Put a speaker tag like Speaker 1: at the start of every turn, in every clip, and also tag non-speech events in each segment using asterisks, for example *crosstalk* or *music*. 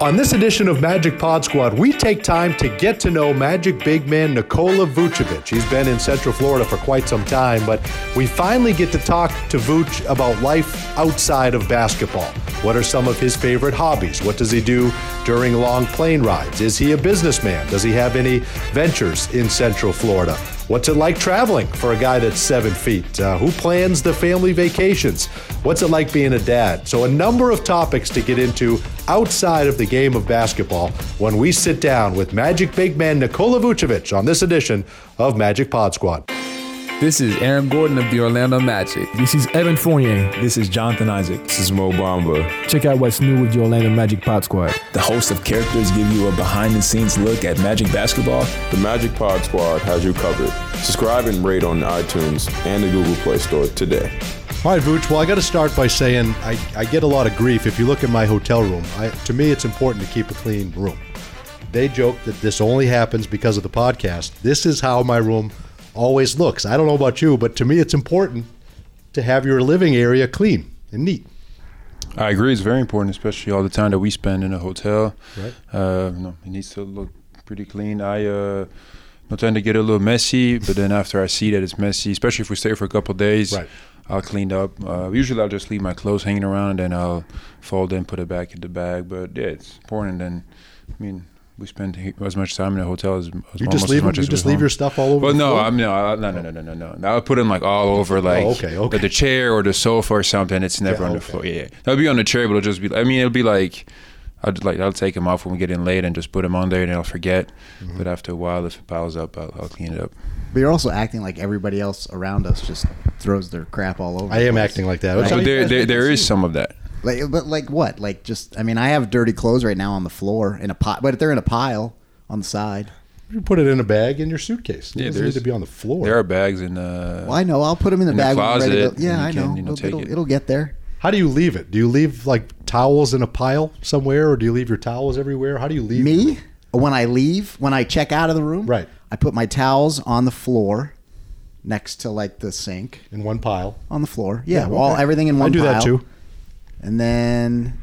Speaker 1: On this edition of Magic Pod Squad, we take time to get to know Magic big man Nikola Vucevic. He's been in Central Florida for quite some time, but we finally get to talk to Vuce about life outside of basketball. What are some of his favorite hobbies? What does he do during long plane rides? Is he a businessman? Does he have any ventures in Central Florida? What's it like traveling for a guy that's seven feet? Uh, who plans the family vacations? What's it like being a dad? So, a number of topics to get into outside of the game of basketball when we sit down with Magic big man Nikola Vucevic on this edition of Magic Pod Squad.
Speaker 2: This is Aaron Gordon of the Orlando Magic.
Speaker 3: This is Evan Fournier.
Speaker 4: This is Jonathan Isaac.
Speaker 5: This is Mo Bamba.
Speaker 3: Check out what's new with the Orlando Magic Pod Squad.
Speaker 4: The host of characters give you a behind the scenes look at Magic basketball.
Speaker 5: The Magic Pod Squad has you covered. Subscribe and rate on iTunes and the Google Play Store today.
Speaker 1: All right, Vooch. Well, I got to start by saying I, I get a lot of grief. If you look at my hotel room, I, to me, it's important to keep a clean room. They joke that this only happens because of the podcast. This is how my room always looks. I don't know about you, but to me, it's important to have your living area clean and neat.
Speaker 6: I agree. It's very important, especially all the time that we spend in a hotel.
Speaker 1: Right.
Speaker 6: Uh, know, it needs to look pretty clean. I uh, I tend to get a little messy, but then after I see that it's messy, especially if we stay for a couple days,
Speaker 1: Right.
Speaker 6: I'll clean up. Uh, usually, I'll just leave my clothes hanging around, and then I'll fold them, put it back in the bag. But yeah, it's important. And I mean, we spend as much time in a hotel as, as
Speaker 1: You
Speaker 6: almost
Speaker 1: just leave
Speaker 6: as much
Speaker 1: you
Speaker 6: as
Speaker 1: just leave
Speaker 6: home.
Speaker 1: your stuff all over.
Speaker 6: Well, no. I'm no, I- no, no, no, no, no, no. I'll put them like all over, like
Speaker 1: Oh, okay, okay.
Speaker 6: The, the chair or the sofa or something. It's never
Speaker 1: Yeah,
Speaker 6: on the
Speaker 1: okay.
Speaker 6: floor. Yeah, that'll be on the chair, but it'll just be. I mean, it'll be like. I'll just, like I'll take them off when we get in late and just put them on there, and I'll forget.
Speaker 1: Mm-hmm.
Speaker 6: But after a while, if it piles up, I'll, I'll clean it up.
Speaker 7: But you're also acting like everybody else around us just throws their crap all over.
Speaker 1: I am
Speaker 7: place.
Speaker 1: acting like that.
Speaker 7: Right.
Speaker 6: So there, there, there is *laughs* some of that.
Speaker 7: Like, but like what? Like just, I mean, I have dirty clothes right now on the floor in a pot, but they're in a pile on the side.
Speaker 1: You put it in a bag in your suitcase. It
Speaker 6: Yeah,
Speaker 1: doesn't need to be on the floor.
Speaker 6: There are bags in. Uh,
Speaker 7: Well, I know. I'll put them in the
Speaker 6: in the
Speaker 7: bag. when I'm ready to
Speaker 6: closet.
Speaker 7: Yeah, I know.
Speaker 6: can, you know,
Speaker 7: it'll, it'll,
Speaker 6: it.
Speaker 7: it'll get there.
Speaker 1: How do you leave it? Do you leave like towels in a pile somewhere, or do you leave your towels everywhere? How do you leave
Speaker 7: Me, when I leave, when I check out of the room,
Speaker 1: Right.
Speaker 7: I put my towels on the floor next to like the sink
Speaker 1: in one pile?
Speaker 7: on the floor. Yeah,
Speaker 1: Yeah,
Speaker 7: all
Speaker 1: okay.
Speaker 7: everything in one.
Speaker 1: I do that too.
Speaker 7: And then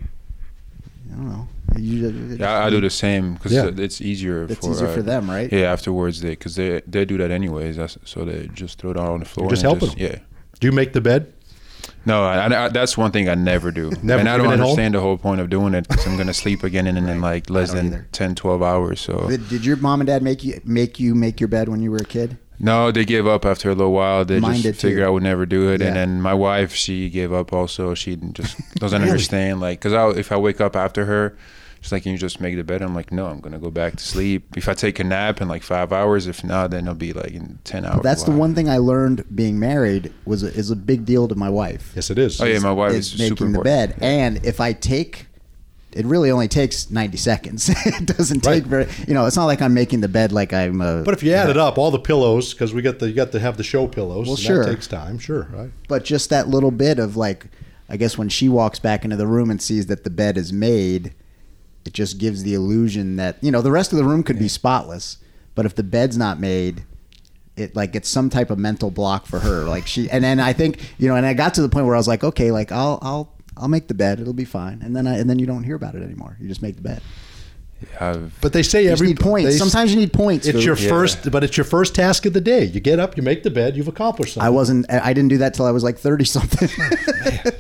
Speaker 7: I don't know. You,
Speaker 6: yeah, I, I do the same because
Speaker 1: Yeah.
Speaker 6: it's easier.
Speaker 7: It's
Speaker 6: for,
Speaker 7: easier
Speaker 6: uh,
Speaker 7: for them, right?
Speaker 6: Yeah, afterwards they because they they do that anyways. That's, so they just throw it out on the floor.
Speaker 1: just
Speaker 6: and
Speaker 1: helping them.
Speaker 6: Yeah.
Speaker 1: Do you make the bed?
Speaker 6: No, I, I, that's one thing I never do. *laughs*
Speaker 1: Never
Speaker 6: and I don't
Speaker 1: even home?
Speaker 6: understand the whole point of doing it because I'm going to sleep again in, in like less than
Speaker 7: either.
Speaker 6: 10, 12 hours. So
Speaker 7: Did, did your mom and dad make you make you make your bed when you were a kid?
Speaker 6: No, they gave up after a little while. They
Speaker 7: Mine
Speaker 6: just
Speaker 7: did, too.
Speaker 6: figured I would never do it.
Speaker 7: Yeah.
Speaker 6: And then my wife, she gave up also. She just *laughs* doesn't
Speaker 7: Really?
Speaker 6: understand. Like, because I, if I wake up after her, she's like, "Can you just make the bed?" I'm like, "No, I'm going to go back to sleep. If I take a nap in like five hours, if not, then it'll be like in ten hours."
Speaker 7: That's the one thing I learned being married was a, is a big deal to my wife.
Speaker 1: Yes, it is.
Speaker 6: Oh yeah, my wife is,
Speaker 7: is making
Speaker 6: super
Speaker 7: the
Speaker 6: important.
Speaker 7: bed, and if I take, it really only takes ninety seconds. *laughs* it doesn't take
Speaker 1: Right.
Speaker 7: very. You know, it's not like I'm making the bed like I'm. A,
Speaker 1: But if you add it up, all the pillows, because we got the you got to have the show pillows.
Speaker 7: Well, sure.
Speaker 1: That takes time. Sure. Right.
Speaker 7: but just that little bit of like, I guess when she walks back into the room and sees that the bed is made, it just gives the illusion that you know the rest of the room could be spotless, but if the bed's not made. It like it's some type of mental block for her. Like she, and then I think you know, and I got to the point where I was like, okay, like I'll, I'll, I'll make the bed. It'll be fine. And then, I, and then you don't hear about it anymore. You just make the bed.
Speaker 6: I've-
Speaker 1: But they say
Speaker 7: You just
Speaker 1: every
Speaker 7: need points.
Speaker 1: they-
Speaker 7: Sometimes you need points.
Speaker 1: It's your
Speaker 6: Yeah.
Speaker 1: first, but it's your first task of the day. You get up, you make the bed, you've accomplished something.
Speaker 7: I wasn't. I I didn't do that till I was like thirty something. *laughs*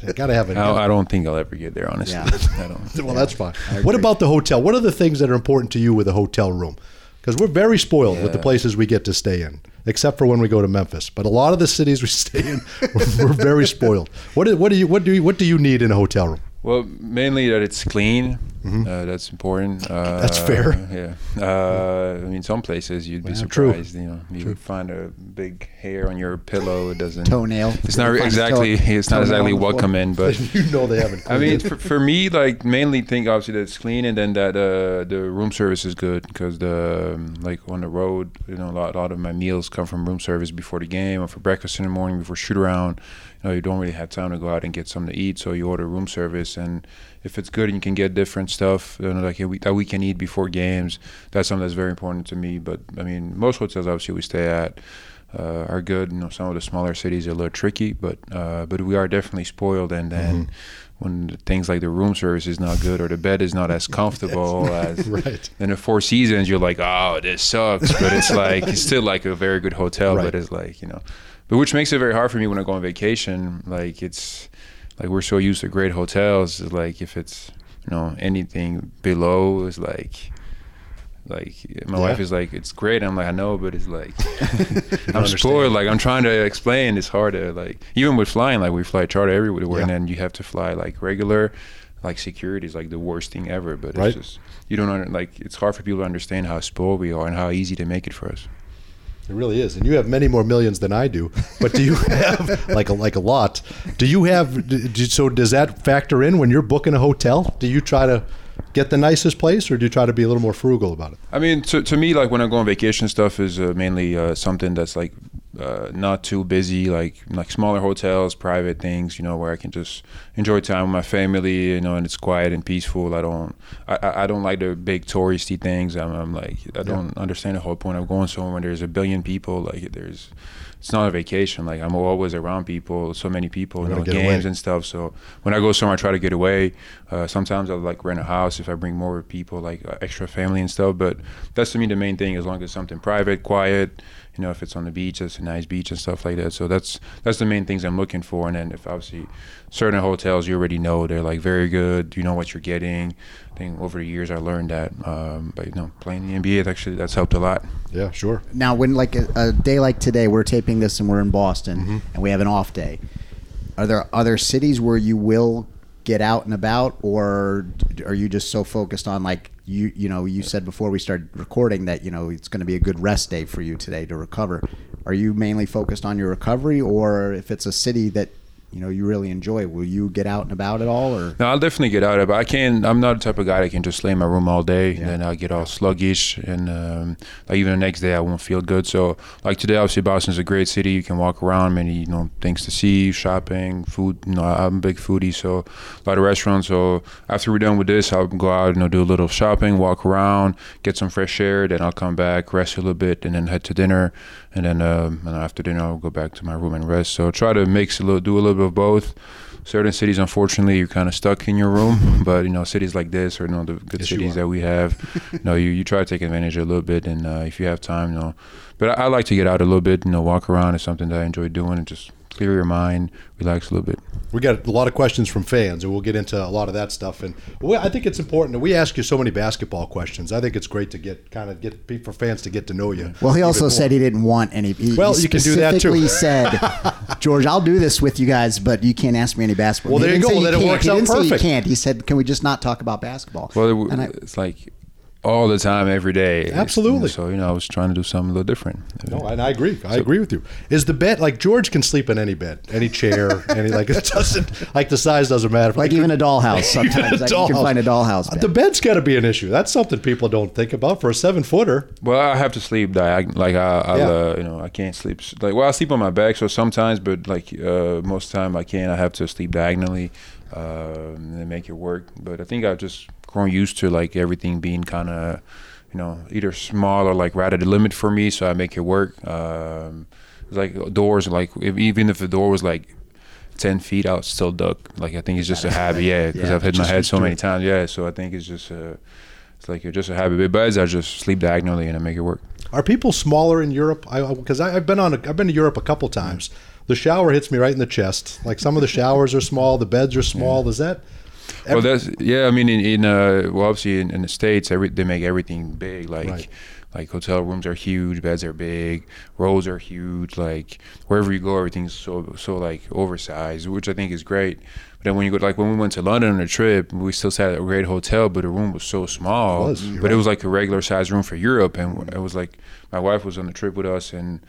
Speaker 1: You gotta have it.
Speaker 6: I, I don't think I'll ever get there. Honestly,
Speaker 7: Yeah. *laughs*
Speaker 6: I don't. *laughs*
Speaker 1: Well, that's fine.
Speaker 7: I
Speaker 1: What about the hotel? What are the things that are important to you with a hotel room? Because we're very spoiled with the places we get to stay in, except for when we go to Memphis. But a lot of the cities we *laughs* stay in, we're, we're very spoiled. What do, what do you what do you what do you need in a hotel room?
Speaker 6: Well, mainly that it's clean. Uh, that's important. Uh,
Speaker 1: Mm-hmm. That's fair. *laughs*
Speaker 6: Yeah. Uh, I mean, some places you'd be
Speaker 1: Yeah, true.
Speaker 6: surprised. You know, you would find a big hair on your pillow. It doesn't.
Speaker 7: Toenail.
Speaker 6: It's not exactly.
Speaker 7: toe-
Speaker 6: it's not exactly welcoming, but. *laughs*
Speaker 1: you know they haven't.
Speaker 6: I mean, for, for me, like mainly think obviously that it's clean, and then that uh, the room service is good because the um, like on the road, you know, a lot, a lot of my meals come from room service before the game or for breakfast in the morning before shoot around. You know, you don't really have time to go out and get something to eat, so you order room service, and if it's good and you can get different stuff, you know, like we, that we can eat before games, that's something that's very important to me. But I mean, most hotels obviously we stay at. uh, are good. You know, some of the smaller cities are a little tricky, but uh, but we are definitely spoiled. And then when things like the room service is not good or the bed is not as *laughs* comfortable as *laughs*
Speaker 1: Right.
Speaker 6: in the Four Seasons, you're like, oh, this sucks. But it's like it's still like a very good hotel,
Speaker 1: Right.
Speaker 6: but it's like you know, but which makes it very hard for me when I go on vacation. Like it's like we're so used to great hotels. it's Like if it's you know anything below is like. Like my
Speaker 1: Yeah.
Speaker 6: wife is like, it's great. I'm like, I know, but it's like, *laughs* *laughs* I'm spoiled. Like I'm trying to explain. It's hard to like, even with flying. Like we fly charter everywhere,
Speaker 1: Yeah.
Speaker 6: and then you have to fly like regular. Like security is like the worst thing ever. But
Speaker 1: Right.
Speaker 6: it's just you don't under, like. It's hard for people to understand how spoiled we are and how easy to make it for us.
Speaker 1: It really is, and you have many more millions than I do. But do you *laughs* have like a like a lot? Do you have? d- d- So does that factor in when you're booking a hotel? Do you try to get the nicest place, or do you try to be a little more frugal about it?
Speaker 6: I mean, to, to me, like when I go on vacation, stuff is uh, mainly uh, something that's like uh, not too busy, like like smaller hotels, private things, you know, where I can just enjoy time with my family, you know, and it's quiet and peaceful. I don't, I, I don't like the big touristy things. I'm, I'm like, I don't understand the whole point of going somewhere when there's a billion people. Like there's, it's not a vacation. Like I'm always around people, so many people, you know, games
Speaker 1: away.
Speaker 6: and stuff. So when I go somewhere, I try to get away. Uh, sometimes I'll like rent a house if I bring more people, like uh, extra family and stuff. But that's to me the main thing. As long as something private, quiet, you know, if it's on the beach, it's a nice beach and stuff like that. So that's that's the main things I'm looking for. And then if obviously certain hotels you already know they're like very good, you know what you're getting. I think over the years I learned that. Um, but you know, playing the NBA, it actually that's helped a lot.
Speaker 1: Yeah, sure.
Speaker 7: Now, when like a, a day like today, we're taping this and we're in Boston,
Speaker 1: Mm-hmm.
Speaker 7: and we have an off day. Are there other cities where you will get out and about, or are you just so focused on like you? You know, you said before we started recording that you know it's going to be a good rest day for you today to recover. Are you mainly focused on your recovery, or if it's a city that you know you really enjoy, will you get out and about at all? Or
Speaker 6: No, I'll definitely get out. But I can't. I'm not the type of guy that can just lay in my room all day. And then I'll get all sluggish, and um, like even the next day I won't feel good. So like today, obviously Boston's a great city. You can walk around, many you know things to see, shopping, food. You know, I'm a big foodie, so a lot of restaurants. So after we're done with this, I'll go out, you know, do a little shopping, walk around, get some fresh air. Then I'll come back, rest a little bit, and then head to dinner. And then um, and after dinner, I'll go back to my room and rest. So try to mix a little, do a little bit of both. Certain cities unfortunately you're kind of stuck in your room. *laughs* But you know cities like this or you know the good
Speaker 1: Yes,
Speaker 6: cities that we have. *laughs* You know you, you try to take advantage a little bit. And uh, if you have time you know. But I, I like to get out a little bit you know walk around. Is something that i enjoy doing. And just clear your mind relax a little bit
Speaker 1: We got a lot of questions from fans, and we'll get into a lot of that stuff. And we, I think it's important. That we ask you so many basketball questions. I think it's great to get kind of get for fans to get to know you.
Speaker 7: Well, he also said he didn't want any. He,
Speaker 1: Well,
Speaker 7: he
Speaker 1: you can do that, too.
Speaker 7: specifically *laughs* said, George, I'll do this with you guys, but you can't ask me any basketball.
Speaker 1: Well,
Speaker 7: He
Speaker 1: there you
Speaker 7: didn't
Speaker 1: go.
Speaker 7: say
Speaker 1: Then it
Speaker 7: can't.
Speaker 1: works
Speaker 7: he
Speaker 1: out
Speaker 7: didn't say
Speaker 1: perfect.
Speaker 7: you can't. He said, can we just not talk about basketball?
Speaker 6: well it,
Speaker 7: And I-
Speaker 6: it's like all the time every day It's-
Speaker 1: Absolutely.
Speaker 6: so you know i was trying to do something a little different
Speaker 1: No, and I agree. I agree with you. Is the bed like George can sleep in any bed, any chair, *laughs* any like it doesn't like the size doesn't matter.
Speaker 7: like even a dollhouse *laughs* sometimes.
Speaker 1: a
Speaker 7: like, you can find a dollhouse. Bed.
Speaker 1: The bed's got to be an issue. That's something people don't think about for a seven footer.
Speaker 6: Well, I have to sleep diagonal. Like I, I
Speaker 1: Yeah.
Speaker 6: uh, you know, I can't sleep. Like, well, I sleep on my back, so sometimes, but like uh, most of the time, I can't. I have to sleep diagonally um, and make it work. But I think I've just grown used to like everything being kind of, you know, either small or like right at the limit for me. So I make it work. Um, it's like doors, like if, even if the door was like. 10 feet out still duck like i think it's just a habit yeah because
Speaker 7: Yeah,
Speaker 6: i've hit my head so many times yeah so i think it's just a it's like you're just a habit but i just sleep diagonally and i make it work
Speaker 1: Are people smaller in Europe? I because I, have been on, a, I've been to Europe a couple times. The shower hits me right in the chest. Like some of the showers are small, the beds are small. Is that?
Speaker 6: Well, that's yeah. I mean, in, in uh, well, obviously in, in the states, every they make everything big. Like,
Speaker 1: Right.
Speaker 6: like hotel rooms are huge, beds are big, rows are huge. Like wherever you go, everything's so so like oversized, which I think is great. But then when you go, like when we went to London on a trip, we still sat at a great hotel, but the room was so small.
Speaker 1: It was,
Speaker 6: but
Speaker 1: right.
Speaker 6: it was like a regular size room for Europe, and it was like my wife was on the trip with us, and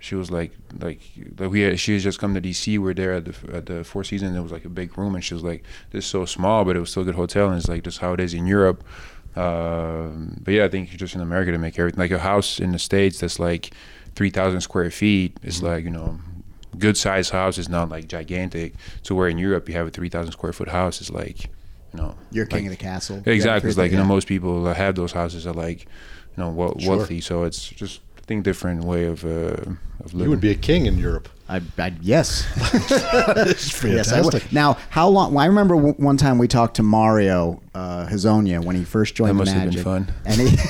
Speaker 6: she was like, like, like we had, she had just come to DC. We were there at the at the Four Seasons. It was like a big room, and she was like, "This is so small, but it was still a good hotel." And it's like just how it is in Europe. Um, but yeah, I think just in America to make everything like a house in the states that's like three thousand square feet is
Speaker 1: Mm-hmm.
Speaker 6: like you know, good sized house is not like gigantic. To where in Europe you have a three thousand square foot house is like, you know,
Speaker 7: You're king of the castle.
Speaker 6: Exactly. It's like you know most people that have those houses are like, you know, wel-
Speaker 1: Sure.
Speaker 6: wealthy. So it's just think different way of uh, of living.
Speaker 1: You would be a king in Europe.
Speaker 7: I, I yes, *laughs* *laughs* yes, I would. Now, how long? Well, I remember w- one time we talked to Mario uh, Hezonja when he first joined
Speaker 6: That must
Speaker 7: the
Speaker 6: have been fun.
Speaker 7: and he. *laughs*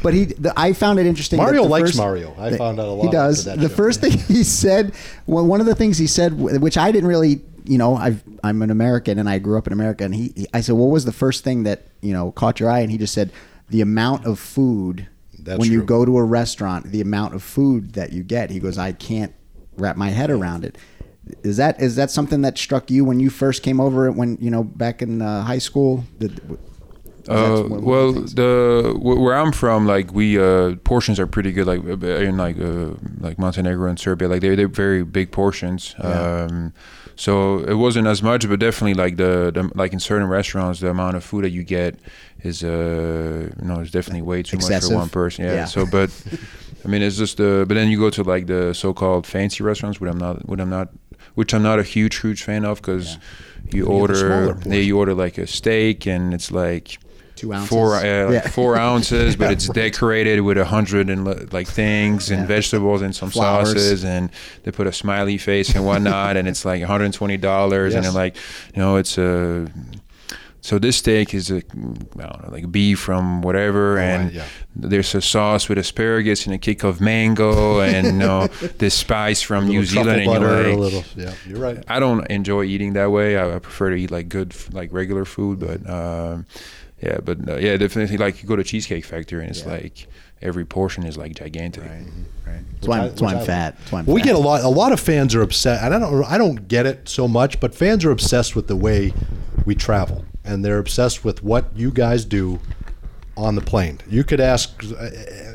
Speaker 7: But he, the, I found it interesting.
Speaker 1: Mario likes
Speaker 7: first-
Speaker 1: Mario. I
Speaker 7: that-
Speaker 1: found out a lot
Speaker 7: He does.
Speaker 1: that
Speaker 7: The
Speaker 1: show.
Speaker 7: first thing he said, well, one of the things he said, which I didn't really, you know, I've, I'm an American and I grew up in America, and he, he, I said, what was the first thing that you know caught your eye? And he just said, the amount of food
Speaker 1: That's
Speaker 7: when you go to a restaurant, the amount of food that you get. He goes, I can't wrap my head around it. Is that is that something that struck you when you first came over? When you know back in uh, high school? Did,
Speaker 6: Uh,
Speaker 7: one of the
Speaker 6: well, the where I'm from, like we uh, portions are pretty good. Like uh, in like uh, like Montenegro and Serbia, like they're they're very big portions. Um, so it wasn't as much, but definitely like the, the like in certain restaurants, the amount of food that you get is uh you know it's definitely way too much for one person. Yeah.
Speaker 7: Yeah.
Speaker 6: So, but *laughs* I mean, it's just uh, but then you go to like the so-called fancy restaurants, which I'm not, which I'm not, which I'm not a huge huge fan of because you
Speaker 1: get the smaller
Speaker 6: order, yeah, you order like a steak and it's like
Speaker 7: Two ounces.
Speaker 6: four uh, like
Speaker 7: Yeah.
Speaker 6: four *laughs* ounces, but it's decorated with a hundred and like things and
Speaker 7: Yeah.
Speaker 6: vegetables and some
Speaker 7: Flowers.
Speaker 6: sauces, and they put a smiley face and whatnot, and it's like one hundred and twenty dollars, and
Speaker 1: Yes.
Speaker 6: they're like, you know, it's a. So this steak is a, I don't know, like beef from whatever, and
Speaker 1: right, yeah.
Speaker 6: there's a sauce with asparagus and a kick of mango, and you know, *laughs* this spice from New Zealand, and you're
Speaker 1: butter, a
Speaker 6: like,
Speaker 1: little. Yeah, you're right.
Speaker 6: I don't enjoy eating that way. I, I prefer to eat like good, like regular food. But um, yeah, but uh, yeah, definitely like you go to Cheesecake Factory and it's
Speaker 7: Yeah.
Speaker 6: like every portion is like gigantic.
Speaker 7: Right. Right. That's why, I'm, that's why I'm
Speaker 1: I
Speaker 7: fat. That's why I'm
Speaker 1: we
Speaker 7: fat.
Speaker 1: get a lot. A lot of fans are upset, and I don't. I don't get it so much, but fans are obsessed with the way we travel, and they're obsessed with what you guys do on the plane. You could ask uh, uh,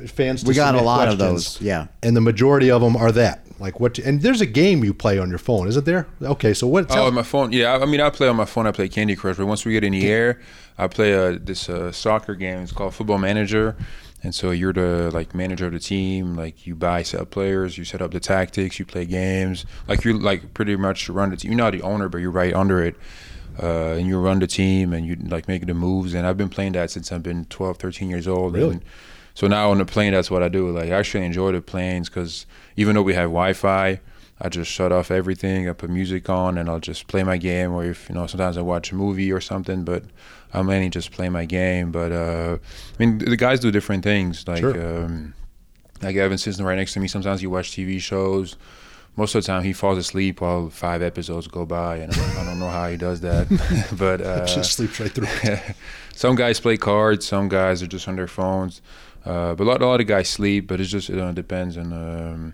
Speaker 1: fans. To
Speaker 7: We got a lot of those, yeah.
Speaker 1: and the majority of them are that. Like what? And there's a game you play on your phone, isn't there? Okay, so what?
Speaker 6: Oh, on my phone. Yeah, I mean, I play on my phone. I play Candy Crush, but once we get in the air, I play uh, this uh, soccer game. It's called Football Manager, and so you're the like manager of the team. Like you buy, sell players, you set up the tactics, you play games. Like you're like pretty much run the team. You're not the owner, but you're right under it. Uh, and you run the team and you like make the moves. And I've been playing that since I've been 12, 13 years old.
Speaker 1: Really?
Speaker 6: And so now on the plane, that's what I do. Like I actually enjoy the planes because even though we have Wi-Fi, I just shut off everything. I put music on and I'll just play my game. Or if you know, sometimes I watch a movie or something. But I'm mainly just play my game. But uh, I mean, the guys do different things. Like
Speaker 1: Sure.
Speaker 6: um, like Evan sits right next to me. Sometimes you watch TV shows. Most of the time, he falls asleep while five episodes go by, and I don't, I don't know how he does that. *laughs* *laughs* but uh,
Speaker 1: just sleeps right through. it. *laughs*
Speaker 6: some guys play cards. Some guys are just on their phones. Uh, but a lot, a lot of guys sleep. But it just it uh, depends. And um,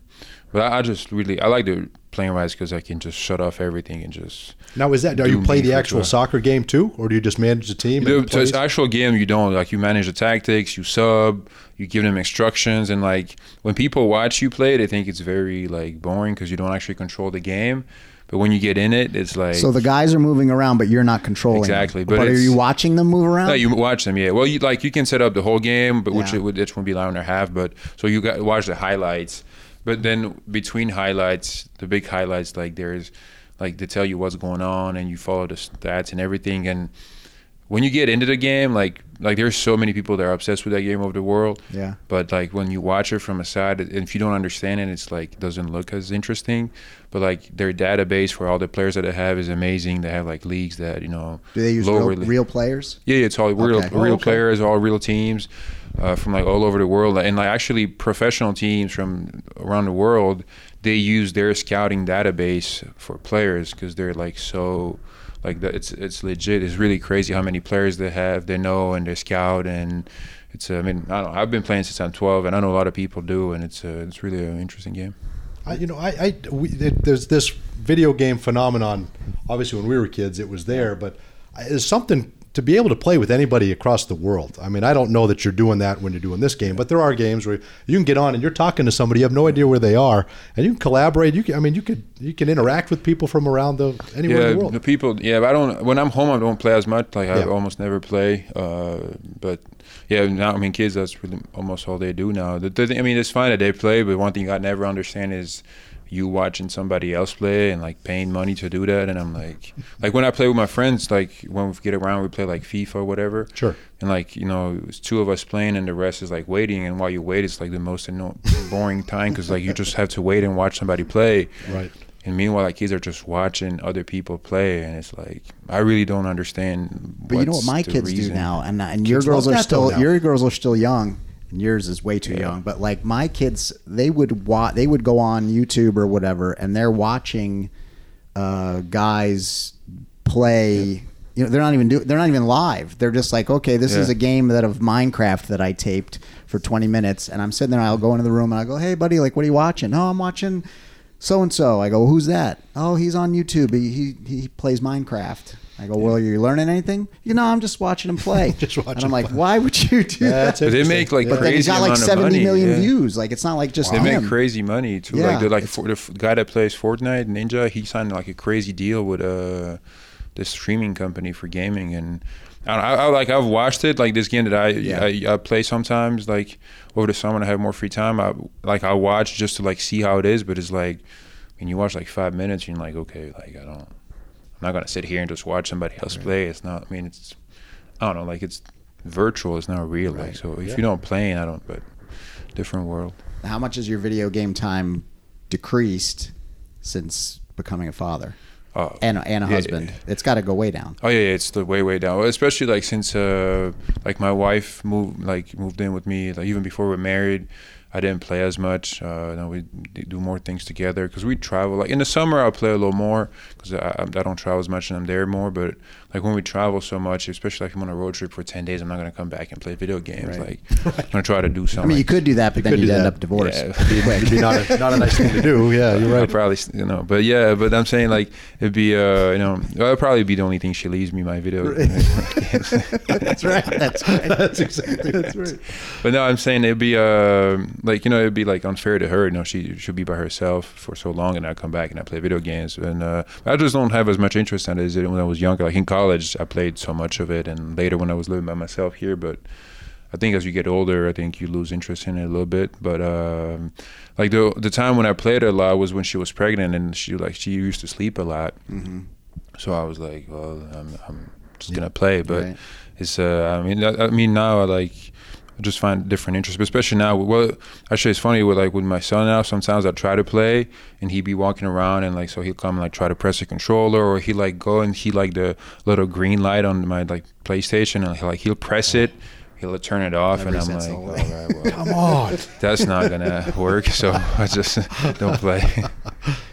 Speaker 6: but I, I just really I like the playing wise because I can just shut off everything and just.
Speaker 1: Now, is that? Do you play the actual soccer game too, or do you just manage the team?
Speaker 6: You
Speaker 1: and
Speaker 6: do, so it's actual game you don't like you manage the tactics you sub you give them instructions and like when people watch you play they think it's very like boring because you don't actually control the game but when you get in it it's like
Speaker 7: So the guys are moving around, but you're not controlling. them.
Speaker 6: Exactly, but
Speaker 7: But, are you watching them move around?
Speaker 6: no, you watch them, yeah. Well, you like you can set up the whole game, but which
Speaker 7: Yeah.
Speaker 6: it would which would be an hour and a half. But so you got watch the highlights, but then between highlights, the big highlights, like there's like they tell you what's going on, and you follow the stats and everything. And when you get into the game, like like there's so many people that are obsessed with that game of the world.
Speaker 7: Yeah.
Speaker 6: But like when you watch it from a side, and if you don't understand it, it's like doesn't look as interesting. But like their database for all the players that they have is amazing. They have like leagues that you know
Speaker 7: Do they use real, real players?
Speaker 6: yeah, yeah, it's all real,
Speaker 7: Okay.
Speaker 6: real
Speaker 7: Oh, okay.
Speaker 6: players, all real teams uh, from like all over the world, and like actually professional teams from around the world. They use their scouting database for players because they're like so, like the, it's it's legit. It's really crazy how many players they have, they know, and they scout, and it's. I mean, I don't. know, I've been playing since I'm 12, and I know a lot of people do, and it's uh, it's really an interesting game.
Speaker 1: I, you know, I, I we, it, there's this video game phenomenon. Obviously, when we were kids, it was there, but it's something to be able to play with anybody across the world. I mean, I don't know that you're doing that when you're doing this game, but there are games where you can get on and you're talking to somebody, you have no idea where they are, and you can collaborate. You can, I mean, you could you can interact with people from around the anywhere
Speaker 6: yeah,
Speaker 1: in the world. The people, yeah.
Speaker 6: I don't when I'm home, I don't play as much. Like I yeah. almost never play. Uh, but yeah, now I mean, kids. That's really almost all they do now. The, the, I mean, it's fine that they play, but one thing I never understand is, you watching somebody else play and like paying money to do that. And I'm like, like when I play with my friends, like when we get around, we play like FIFA or whatever.
Speaker 1: Sure.
Speaker 6: And like you know, it's two of us playing, and the rest is like waiting. And while you wait, it's like the most anno- boring time because like you just have to wait and watch somebody play.
Speaker 1: Right.
Speaker 6: And meanwhile, like kids are just watching other people play, and it's like I really don't understand.
Speaker 7: But you know what my
Speaker 6: the
Speaker 7: kids do now, and and your
Speaker 1: Kids
Speaker 7: girls are still
Speaker 1: now.
Speaker 7: your girls are still young, and yours is way too young. But like my kids, they would wa- they would go on YouTube or whatever, and they're watching uh, guys play. You know, they're not even do they're not even live. They're just like, okay, this is a game that of Minecraft that I taped for 20 minutes, and I'm sitting there. I'll go into the room and I go, hey, buddy, like, what are you watching? Oh, I'm watching so and so. I go, who's that? Oh, he's on YouTube. He, he he plays Minecraft. I go, well, are you learning anything? You know, I'm just watching him play. *laughs*
Speaker 1: Just watching
Speaker 7: And I'm like,
Speaker 1: play.
Speaker 7: why would you do
Speaker 1: That's
Speaker 7: that?
Speaker 6: But they make like
Speaker 7: But then
Speaker 6: crazy
Speaker 7: he's got like
Speaker 6: amount of
Speaker 7: 70
Speaker 6: money.
Speaker 7: million
Speaker 6: yeah.
Speaker 7: views. Like, it's not like just
Speaker 6: They
Speaker 7: him.
Speaker 6: make crazy money too.
Speaker 7: Yeah.
Speaker 6: Like the like for the guy that plays Fortnite, Ninja, he signed like a crazy deal with uh this streaming company for gaming, and I, I, I like I've watched it. Like this game that I,
Speaker 7: Yeah.
Speaker 6: I I play sometimes. Like over the summer, when I have more free time. I like I watch just to like see how it is. But it's like when you watch like five minutes, you're like, okay, like I don't. I'm not gonna sit here and just watch somebody else play. It's not. I mean, it's. I don't know. Like it's virtual. It's not real. Like so, if
Speaker 1: Yeah.
Speaker 6: you don't play, I don't. But different world.
Speaker 7: How much has your video game time decreased since becoming a father
Speaker 6: Oh,
Speaker 7: and, and a
Speaker 6: yeah,
Speaker 7: husband? It's got to go way down.
Speaker 6: Oh yeah, yeah, it's the way way down. Especially like since uh like my wife moved like moved in with me. Like even before we're married, I didn't play as much. Uh, now we do more things together because we travel. Like in the summer, I'll play a little more because I, I I don't travel as much and I'm there more. But like when we travel so much, especially like I'm on a road trip for ten days, I'm not gonna come back and play video games.
Speaker 7: Right.
Speaker 6: Like I'm gonna try to do something. *laughs*
Speaker 7: I mean, you could do that, but then you'd end
Speaker 1: that.
Speaker 7: up divorced.
Speaker 6: Yeah.
Speaker 7: quick.
Speaker 1: It'd be not a, *laughs* not a nice thing to do. Yeah, you're
Speaker 6: I'd
Speaker 1: right.
Speaker 6: probably, you know, but yeah, but I'm saying like it'd be, uh, you know, it'd probably be the only thing she leaves me my video. *laughs*
Speaker 7: That's right. That's right.
Speaker 1: That's exactly that's right.
Speaker 6: But no, I'm saying it'd be uh, like you know it'd be like unfair to her. You know, she should be by herself for so long, and I come back and I play video games, and uh, I just don't have as much interest in it as it when I was younger. Like in college, I played so much of it, and later when I was living by myself here. But I think as you get older, I think you lose interest in it a little bit. But um, like the the time when I played a lot was when she was pregnant, and she like she used to sleep a lot.
Speaker 7: Mm-hmm.
Speaker 6: So I was like, well, I'm, I'm just gonna play, but
Speaker 7: Right.
Speaker 6: it's. Uh, I mean, I, I mean now I like. Just find different interests, but especially now. Well, actually, it's funny with like with my son now. Sometimes I try to play, and he'd be walking around, and like so he'll come and, like try to press the controller, or he like go and he like the little green light on my like PlayStation, and he like he'll press it, he'll turn it off,
Speaker 7: That
Speaker 6: and I'm like,
Speaker 7: the
Speaker 6: all
Speaker 7: whole thing.
Speaker 6: right, well,
Speaker 1: Come on.
Speaker 6: that's not gonna work. So I just don't play.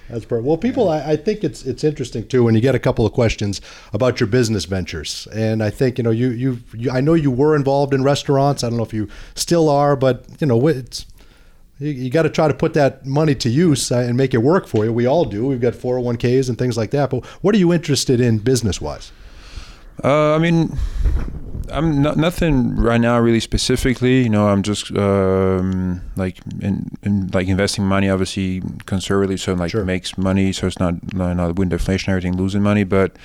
Speaker 1: That's perfect. Well, people, I, I think it's it's interesting too when you get a couple of questions about your business ventures, and I think you know you you, you I know you were involved in restaurants. I don't know if you still are, but you know it's you, you got to try to put that money to use uh, and make it work for you. We all do. We've got 401ks and things like that. But what are you interested in business wise?
Speaker 6: Uh, I mean, I'm not nothing right now really specifically. You know, I'm just um, like in, in like investing money, obviously conservatively, so like
Speaker 1: Sure.
Speaker 6: makes money, so it's not not with inflation everything losing money. But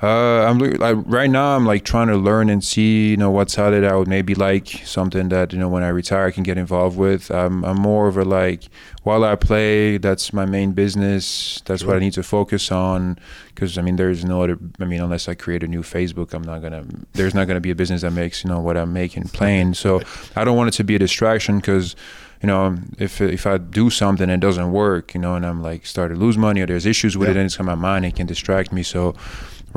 Speaker 6: uh, I'm li- like right now, I'm like trying to learn and see, you know, what's out there. I would maybe like something that you know when I retire, I can get involved with. I'm, I'm more of a like while I play, that's my main business. That's what I need to focus on. Because I mean, there's no other. I mean, unless I create a new Facebook, I'm not gonna. There's not gonna be a business that makes you know what I'm making playing. So I don't want it to be a distraction because you know, if if I do something and it doesn't work, you know, and I'm like start to lose money or there's issues with it, and it's in my mind, it can distract me. So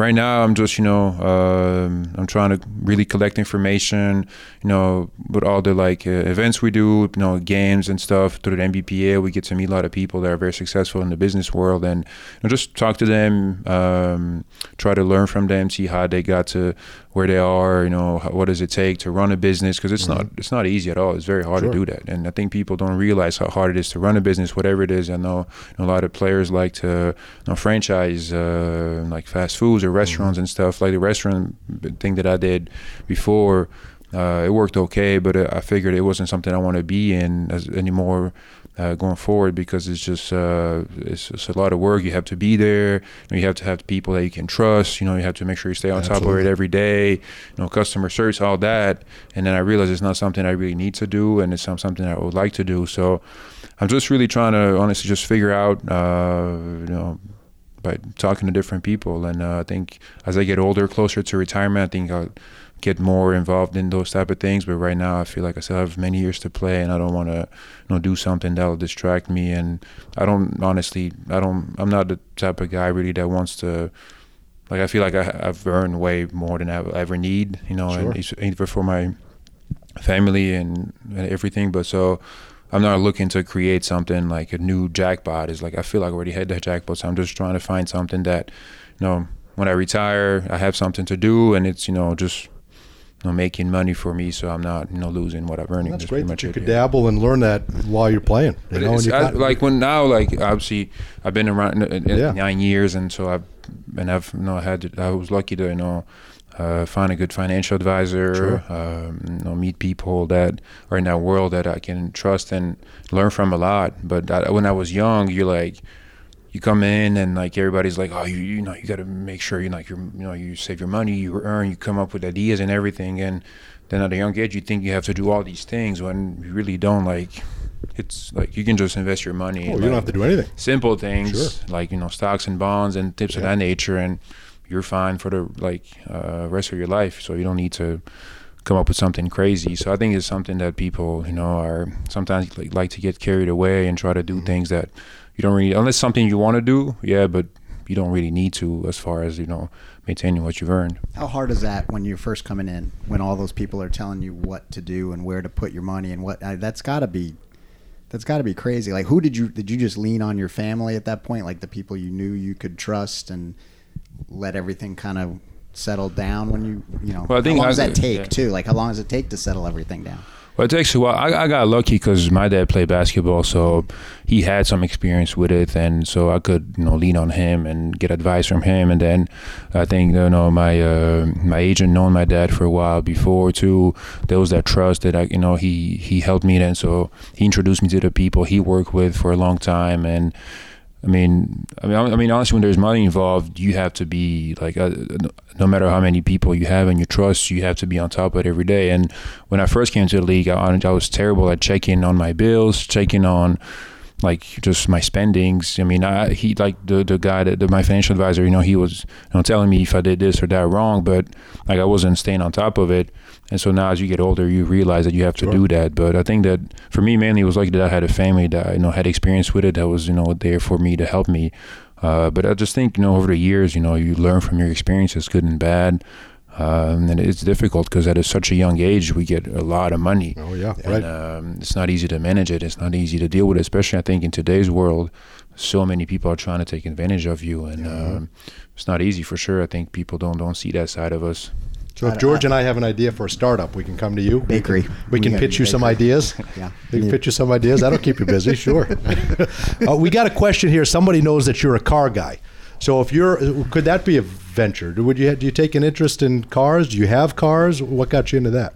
Speaker 6: right now, I'm just you know, um, I'm trying to really collect information, you know, with all the like uh, events we do, you know, games and stuff through the NBPA. We get to meet a lot of people that are very successful in the business world, and you know, just talk to them, um, try to learn from them, see how they got to where they are. You know, how, what does it take to run a business? Because it's not it's not easy at all. It's very hard
Speaker 1: Sure.
Speaker 6: to do that, and I think people don't realize how hard it is to run a business, whatever it is. I know, you know a lot of players like to you know, franchise uh, like fast foods or restaurants and stuff. Like the restaurant thing that I did before, uh, it worked okay, but uh, I figured it wasn't something I want to be in as, anymore. Uh, going forward because it's just uh, it's, it's a lot of work. You have to be there. You, have to have people that you can trust. You know, you have to make sure you stay on top of it every day. You know, customer service, all that. And then I realized it's not something I really need to do, and it's not something I would like to do. So I'm just really trying to honestly just figure out, uh, you know, by talking to different people. And uh, I think as I get older, closer to retirement, I think I'll get more involved in those type of things. But right now, I feel like I still have many years to play, and I don't want to, you know, do something that'll distract me. And I don't honestly, I don't, I'm not the type of guy really that wants to. Like I feel like I, I've earned way more than I ever need, you know,
Speaker 1: Sure.
Speaker 6: and it's either for my family and, and everything. But so I'm not looking to create something like a new jackpot. It's like I feel like I already had that jackpot. So I'm just trying to find something that, you know, when I retire, I have something to do, and it's you know just know making money for me, so I'm not you know losing what I'm earning.
Speaker 1: That's
Speaker 6: That's
Speaker 1: great that you could dabble and learn that while you're playing. You know, you
Speaker 6: I, like when now, like obviously, I've been around
Speaker 1: Yeah.
Speaker 6: nine years, and so I've and I've you know had I was lucky to you know uh, find a good financial advisor,
Speaker 1: Sure.
Speaker 6: um, you know, meet people that are in that world that I can trust and learn from a lot. But I, when I was young, you're like. You come in and like everybody's like, oh, you you know you got to make sure you like you you know you save your money, you earn, you come up with ideas and everything, and then at a young age you think you have to do all these things when you really don't. Like it's like you can just invest your money.
Speaker 1: oh,
Speaker 6: in,
Speaker 1: you don't have to do anything.
Speaker 6: simple things
Speaker 1: Sure.
Speaker 6: like you know stocks and bonds and tips of that nature, and you're fine for the like uh, rest of your life. So you don't need to come up with something crazy. So I think it's something that people you know are sometimes like, like to get carried away and try to
Speaker 1: Mm-hmm.
Speaker 6: do things that you don't really unless something you want to do. Yeah, but you don't really need to as far as you know maintaining what you've earned.
Speaker 7: How hard is that when you're first coming in, when all those people are telling you what to do and where to put your money and what? Uh, that's got to be, that's got to be crazy. Like, who did you did you just lean on your family at that point, like the people you knew you could trust and let everything kind of settle down when you you know?
Speaker 6: Well, I think
Speaker 7: how long does that take
Speaker 6: yeah.
Speaker 7: too? Like, how long does it take to settle everything down?
Speaker 6: Well, it takes a while. I, I got lucky because my dad played basketball, so he had some experience with it, and so I could, you know, lean on him and get advice from him. And then I think, you know, my uh, my agent known my dad for a while before too. There was that trust that I, you know, he he helped me then, so he introduced me to the people he worked with for a long time, and I mean, I mean, I mean, honestly, when there's money involved, you have to be like, uh, no matter how many people you have and you trust, you have to be on top of it every day. And when I first came to the league, I, I was terrible at checking on my bills, checking on like just my spendings. I mean, I, he like the the guy that the, my financial advisor, you know, he was you know telling me if I did this or that wrong, but like I wasn't staying on top of it. And so now, as you get older, you realize that you have to
Speaker 1: Sure.
Speaker 6: do that. But I think that for me, mainly, it was like that I had a family that you know had experience with it that was you know there for me to help me. Uh, but I just think you know over the years, you know, you learn from your experiences, good and bad. Um, and it's difficult because at a, such a young age, we get a lot of money.
Speaker 1: Oh yeah,
Speaker 6: And
Speaker 1: right.
Speaker 6: um, it's not easy to manage it. It's not easy to deal with, it, especially I think in today's world, so many people are trying to take advantage of you, and um, it's not easy for sure. I think people don't don't see that side of us.
Speaker 1: So if George and I have an idea for a startup, we can come to you. We
Speaker 7: Bakery.
Speaker 1: can- We can
Speaker 7: We got
Speaker 1: pitch you some ideas. *laughs*
Speaker 7: Yeah.
Speaker 1: We can pitch you some ideas. That'll keep you busy, sure. *laughs* uh, we got a question here. Somebody knows that you're a car guy. So if you're, could that be a venture? Would you do you take an interest in cars? Do you have cars? What got you into that?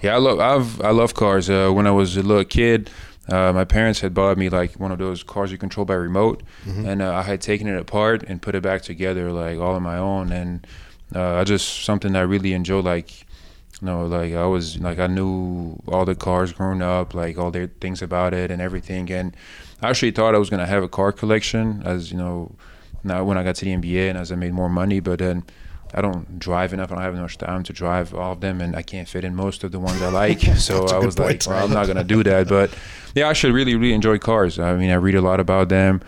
Speaker 6: Yeah, I love I've I love cars. Uh, when I was a little kid, uh, my parents had bought me like one of those cars you control by remote, and uh, I had taken it apart and put it back together like all on my own, and uh, I just something I really enjoy. Like, you know, like I was like I knew all the cars growing up, like all their things about it and everything, and I actually thought I was gonna have a car collection as you know, now when I got to the NBA and as I made more money, but then. I don't drive enough. And I don't have enough time to drive all of them, and I can't fit in most of the ones I like. *laughs* So
Speaker 1: I a
Speaker 6: I
Speaker 1: good
Speaker 6: was like, well, I'm not gonna do that. But yeah, I should really, really enjoy cars. I mean, I read a lot about them.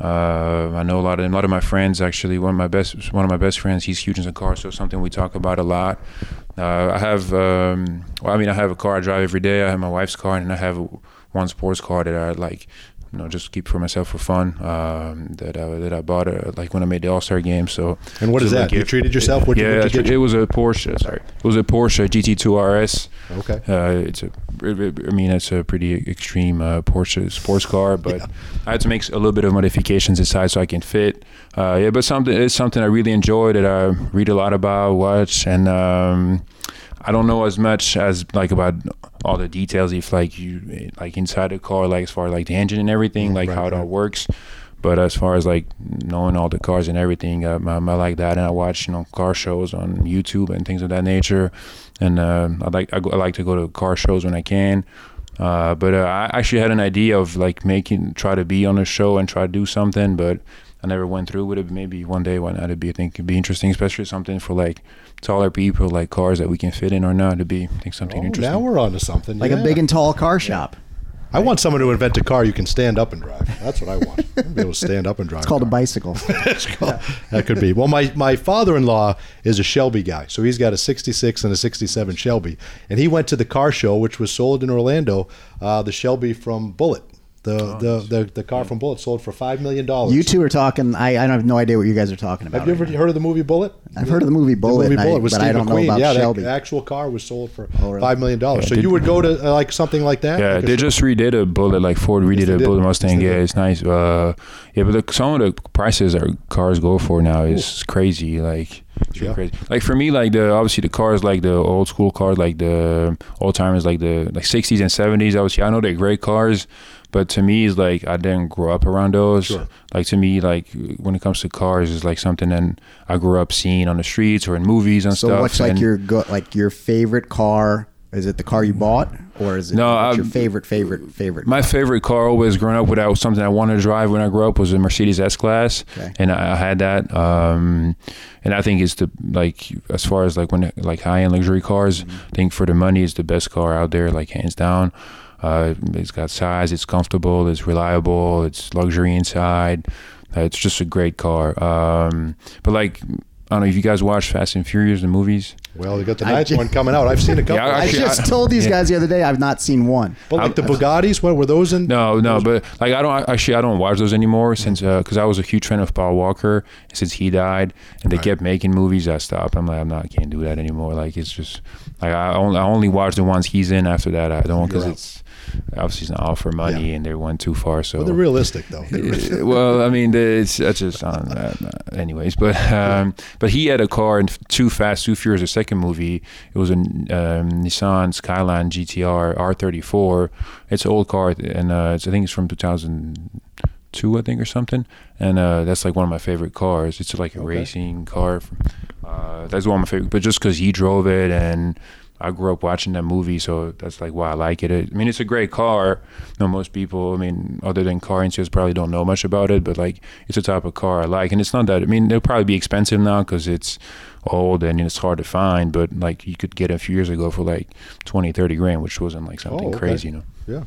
Speaker 6: Uh, I know a lot of them. A lot of my friends actually. One of my best, one of my best friends. He's huge into cars, so something we talk about a lot. Uh, I have, um, well, I mean, I have a car I drive every day. I have my wife's car, and I have one sports car that I like. You know, just keep for myself for fun. Um, that I, that I bought uh, like when I made the All Star game. So
Speaker 1: And what is
Speaker 6: it's a
Speaker 1: that? You treated yourself? What'd you-
Speaker 6: yeah,
Speaker 1: you
Speaker 6: it was a Porsche. Sorry, it was a Porsche GT2 RS.
Speaker 1: Okay.
Speaker 6: Uh, it's a, I mean, it's a pretty extreme uh, Porsche sports car, *laughs* but I had to make a little bit of modifications inside so I can fit. Uh, yeah, but something it's something I really enjoy that I read a lot about, watch, and um, I don't know as much as like about all the details if like you like inside the car, like as far as like the engine and everything, like
Speaker 1: right,
Speaker 6: how it all works. But as far as like knowing all the cars and everything, um, um, I like that, and I watch you know car shows on YouTube and things of that nature. And uh, I like I, go, I like to go to car shows when I can. Uh, but uh, I actually had an idea of like making try to be on a show and try to do something, but I never went through with it. Maybe one day, why not? It'd be I think it'd be interesting, especially something for like taller people, like cars that we can fit in or not. It'd be I think something
Speaker 1: Oh,
Speaker 6: interesting.
Speaker 1: now we're on to something.
Speaker 7: Like
Speaker 1: yeah.
Speaker 7: a big and tall car shop.
Speaker 1: I want someone to invent a car you can stand up and drive. That's what I want. I want to be able to stand up and drive.
Speaker 7: It's called a
Speaker 1: car.
Speaker 7: bicycle. *laughs*
Speaker 1: It's called- That could be. Well, my, my father in law is a Shelby guy. So he's got a 66 and a 67 Shelby. And he went to the car show, which was sold in Orlando, uh, the Shelby from Bullitt. The,
Speaker 6: Oh,
Speaker 1: the, the, the car from Bullitt sold for $5 million.
Speaker 7: You two are talking. I, I have no idea what you guys are talking about.
Speaker 1: Have you ever
Speaker 7: right now.
Speaker 1: heard of the movie Bullitt?
Speaker 7: I've heard of the movie Bullitt,
Speaker 1: the movie
Speaker 7: and I-
Speaker 1: Bullitt with
Speaker 7: but
Speaker 1: Steve
Speaker 7: I don't know about
Speaker 1: yeah,
Speaker 7: Shelby.
Speaker 1: the actual car was sold for
Speaker 7: Oh, really?
Speaker 1: $5 million. so
Speaker 6: they-
Speaker 1: you would go to uh, like something like that?
Speaker 6: Yeah,
Speaker 1: Like
Speaker 6: they
Speaker 1: show?
Speaker 6: just redid a Bullitt, like Ford redid
Speaker 1: they
Speaker 6: a.
Speaker 1: Bullitt
Speaker 6: Mustang. yeah, it's nice. Uh, yeah, but the, some of the prices our cars go for now is crazy. Like, it's
Speaker 1: Yeah.
Speaker 6: crazy. Like for me, like the obviously the cars, like the old school cars, like the old timers, like the like sixties and seventies. Obviously, I know they're great cars, but to me, it's like I didn't grow up around those.
Speaker 1: Sure.
Speaker 6: Like to me, like when it comes to cars, it's like something that I grew up seeing on the streets or in movies and
Speaker 7: So
Speaker 6: stuff.
Speaker 7: what's like
Speaker 6: and-
Speaker 7: your go, like your favorite car? Is it the car you bought, or is it
Speaker 6: No,
Speaker 7: what's your favorite favorite favorite?
Speaker 6: My favorite car always growing up without something I wanted to drive when I grew up was a Mercedes S Class,
Speaker 7: Okay.
Speaker 6: and I, I had that. Um, and I think it's the like as far as like when like high end luxury cars,
Speaker 7: Mm-hmm.
Speaker 6: I think for the money it's the best car out there, like hands down. Uh, it's got size, it's comfortable, it's reliable, it's luxury inside. Uh, it's just a great car. Um, but like I don't know if you guys watch Fast and Furious the movies.
Speaker 1: Well, they got the
Speaker 7: I
Speaker 1: ninth
Speaker 7: ju-
Speaker 1: one coming out. I've seen a couple.
Speaker 6: Yeah,
Speaker 7: I just
Speaker 6: I-
Speaker 7: told these
Speaker 6: yeah.
Speaker 7: guys the other day I've not seen one.
Speaker 1: but like the Bugattis, what were those in?
Speaker 6: No, no, but like I don't actually I don't watch those anymore since because I was a huge fan of Paul Walker and since he died and they kept making movies I stopped. I'm like I'm not I can't do that anymore. Like it's just like I only I only watch the ones he's in. After that I don't because
Speaker 1: You're out.
Speaker 6: it's obviously it's not all for money
Speaker 1: Yeah.
Speaker 6: and they went too far. So
Speaker 1: Well, they're realistic, though. *laughs*
Speaker 6: well, I mean, it's that's just uh, uh, anyways. But um, but he had a car in Too Fast, Too Furious, the second movie. It was a um, Nissan Skyline GTR R34. It's an old car, and uh, it's, I think it's from 2002, I think, or something. And uh, that's like one of my favorite cars. It's like a racing car. Uh, that's one of my favorite. But just because he drove it and. I grew up watching that movie, so that's like why I like it. I mean, it's a great car. You know, most people, I mean, other than car enthusiasts, probably don't know much about it, but like, it's a type of car I like. And it's not that, I mean, it'll probably be expensive now because it's old and it's hard to find, but like, you could get it a few years ago for like 20, 30 grand, which wasn't like something
Speaker 1: Oh, okay.
Speaker 6: crazy, you know?
Speaker 1: yeah.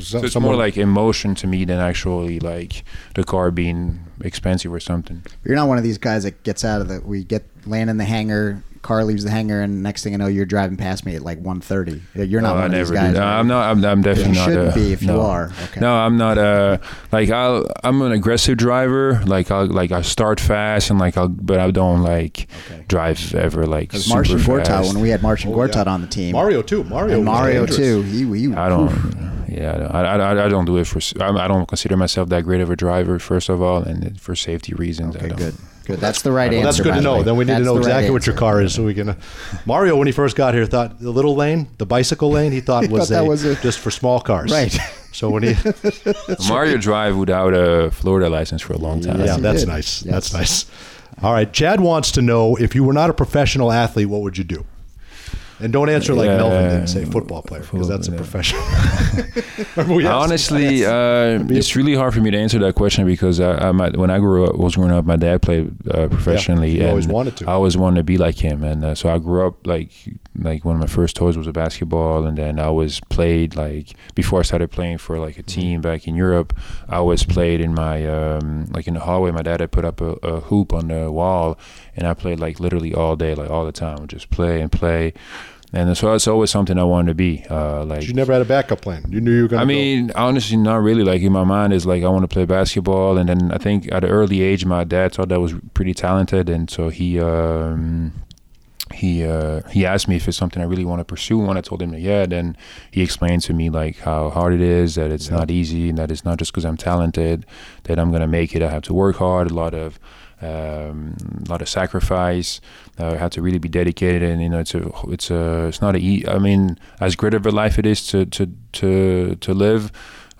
Speaker 6: So it's more like emotion to me than actually like the car being expensive or something.
Speaker 7: You're not one of these guys that gets out of the. We get land in the hangar. Car leaves the hangar, and next thing I know, you're driving past me at like 1:30. You're not
Speaker 6: No,
Speaker 7: one
Speaker 6: I
Speaker 7: of
Speaker 6: never
Speaker 7: these guys.
Speaker 6: do. No,
Speaker 7: right?
Speaker 6: I'm not. I'm, I'm definitely not
Speaker 7: You
Speaker 6: not.
Speaker 7: shouldn't
Speaker 6: uh,
Speaker 7: be if you
Speaker 6: no.
Speaker 7: are. Okay.
Speaker 6: No, I'm not. Uh, like I, I'm an aggressive driver. Like I, like I start fast and like I, but I don't like
Speaker 7: Okay.
Speaker 6: drive ever like
Speaker 7: Because
Speaker 6: super
Speaker 7: Marcin Gortat, when we had Martian
Speaker 1: Oh,
Speaker 7: Gortat
Speaker 1: yeah.
Speaker 7: on the team,
Speaker 1: Mario too. Mario.
Speaker 7: and Mario
Speaker 1: dangerous.
Speaker 7: too. He, he
Speaker 6: I don't. Yeah, I, don't- I, I, I don't do it for. I, I don't consider myself that great of a driver. First of all, and for safety reasons. I
Speaker 7: Okay,
Speaker 6: don't.
Speaker 7: good, good. That's the right
Speaker 1: Well,
Speaker 7: answer.
Speaker 1: that's good
Speaker 7: by
Speaker 1: to know.
Speaker 7: way.
Speaker 1: Then we need to know
Speaker 7: the right
Speaker 1: exactly what your car is, so we can. Uh, Mario, when he first got here, thought the little lane, the bicycle lane, he thought *laughs* was,
Speaker 7: thought that
Speaker 1: a,
Speaker 7: was a-
Speaker 1: just for small cars.
Speaker 7: Right.
Speaker 1: So when he, *laughs*
Speaker 6: Mario drive without a Florida license for a long time.
Speaker 1: yeah, that's
Speaker 7: did.
Speaker 1: nice.
Speaker 7: Yes.
Speaker 1: That's nice. All right, Chad wants to know if you were not a professional athlete, what would you do? And don't answer like
Speaker 6: Yeah.
Speaker 1: Melvin did, say football player, because that's a
Speaker 6: Yeah.
Speaker 1: professional. *laughs* *laughs* Remember we asked-
Speaker 6: Honestly, uh, it's really hard for me to answer that question because I, I might, when I grew up, was growing up, my dad played uh, professionally.
Speaker 1: you
Speaker 6: and
Speaker 1: always wanted to.
Speaker 6: I always wanted to be like him, and uh, so I grew up like like one of my first toys was a basketball, and then I always played like before I started playing for like a
Speaker 1: Mm-hmm.
Speaker 6: team back in Europe. I always played in my um, like in the hallway. My dad had put up a, a hoop on the wall, and I played like literally all day, like all the time, would just play and play. And so it's always something I wanted to be. Uh, like
Speaker 1: you never had a backup plan. You knew you were going to
Speaker 6: I mean, honestly, not really. Like in my mind, is like I want to play basketball, and then I think at an early age, my dad thought I was pretty talented, and so he um, he uh, he asked me if it's something I really want to pursue. When I told him that yeah, then he explained to me like how hard it is, that it's not easy, and that it's not just because I'm talented that I'm gonna make it. I have to work hard, a lot of um, a lot of sacrifice. Uh, have to really be dedicated, and you know, it's a it's a it's not a. I mean, as great of a life it is to to to to live.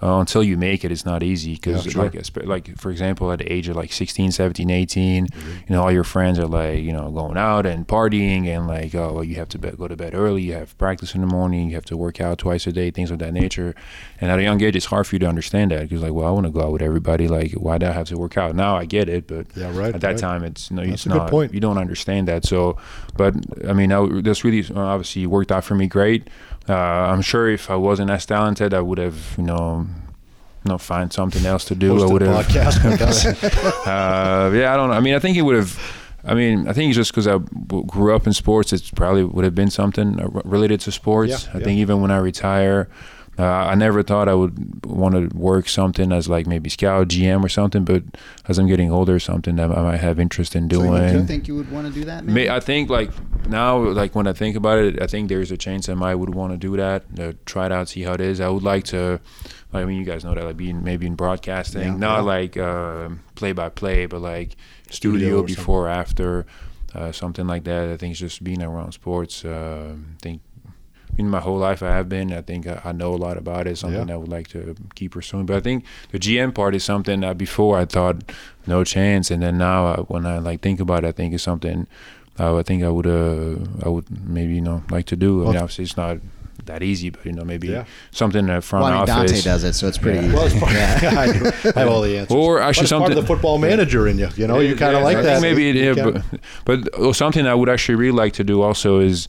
Speaker 6: Uh, until you make it, it's not easy because
Speaker 1: Yeah, sure.
Speaker 6: like like for example, at the age of like 16, 17, 18,
Speaker 1: Mm-hmm.
Speaker 6: you know, all your friends are like you know going out and partying and like oh well, you have to be- go to bed early, you have practice in the morning, you have to work out twice a day, things of that nature. And at a young age, it's hard for you to understand that because like well, I want to go out with everybody. Like why do I have to work out? Now I get it, but
Speaker 1: Yeah, right,
Speaker 6: at that
Speaker 1: right.
Speaker 6: time it's no,
Speaker 1: That's
Speaker 6: it's not.
Speaker 1: point.
Speaker 6: You don't understand that. So, but I mean, I, that's really uh, obviously worked out for me great. Uh, I'm sure if I wasn't as talented, I would have, you know, know, find something else to do. I
Speaker 1: Hosted
Speaker 6: would have. *laughs* Uh, yeah, I don't know. I mean, I think it would have. I mean, I think it's just because I grew up in sports, it probably would have been something uh, related to sports.
Speaker 1: Yeah,
Speaker 6: I
Speaker 1: yeah.
Speaker 6: think even when I retire, uh, I never thought I would want to work something as like maybe scout, GM, or something. But as I'm getting older, something that I might have interest in
Speaker 7: So
Speaker 6: doing.
Speaker 7: you do think you would want to do that? Maybe?
Speaker 6: I think like now, like when I think about it, I think there's a chance I might would want to do that, uh, try it out, see how it is. I would like to, I mean, you guys know that, like being maybe in broadcasting,
Speaker 7: Yeah.
Speaker 6: not
Speaker 1: Yeah.
Speaker 6: like uh, play by play, but like
Speaker 1: Studio
Speaker 6: studio,
Speaker 1: or
Speaker 6: before, after, uh, something like that. I think it's just being around sports. Uh, I think in my whole life I have been. I think I, I know a lot about it. Something
Speaker 1: Yeah.
Speaker 6: I would like to keep pursuing. But I think the GM part is something that before I thought no chance, and then now I, when I like think about it, I think it's something uh, I think I would uh, I would maybe you know like to do. I mean, obviously it's not that easy, but you know maybe
Speaker 1: Yeah.
Speaker 6: something in the front
Speaker 7: well, I mean,
Speaker 6: office.
Speaker 7: Dante does it, so it's pretty.
Speaker 1: easy Well, it's part,
Speaker 7: yeah. *laughs*
Speaker 1: I, do. I have all the answers.
Speaker 6: Or
Speaker 1: But
Speaker 6: actually
Speaker 1: it's part
Speaker 6: something-
Speaker 1: of the football manager in you. You know, you kind of
Speaker 6: Yeah,
Speaker 1: like
Speaker 6: I
Speaker 1: that.
Speaker 6: think maybe it, yeah, but but something I would actually really like to do also is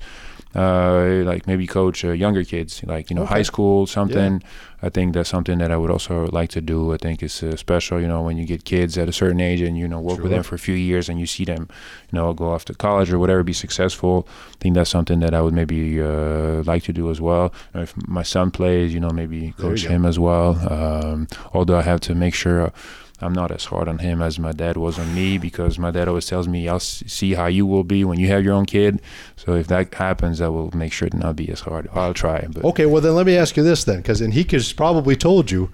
Speaker 6: uh, like maybe coach uh, younger kids, like you know
Speaker 1: Okay.
Speaker 6: high school something. I think that's something that I would also like to do. I think it's uh, special, you know, when you get kids at a certain age and you know work with them for a few years and you see them, you know, go off to college or whatever, be successful. I think that's something that I would maybe uh, like to do as well. And if my son plays, you know, maybe coach him as well. Um, although I have to make sure. I'm not as hard on him as my dad was on me because my dad always tells me, "I'll see how you will be when you have your own kid." So if that happens, I will make sure to not be as hard. I'll try, but
Speaker 1: Okay, well then let me ask you this then, because Enrique's probably told you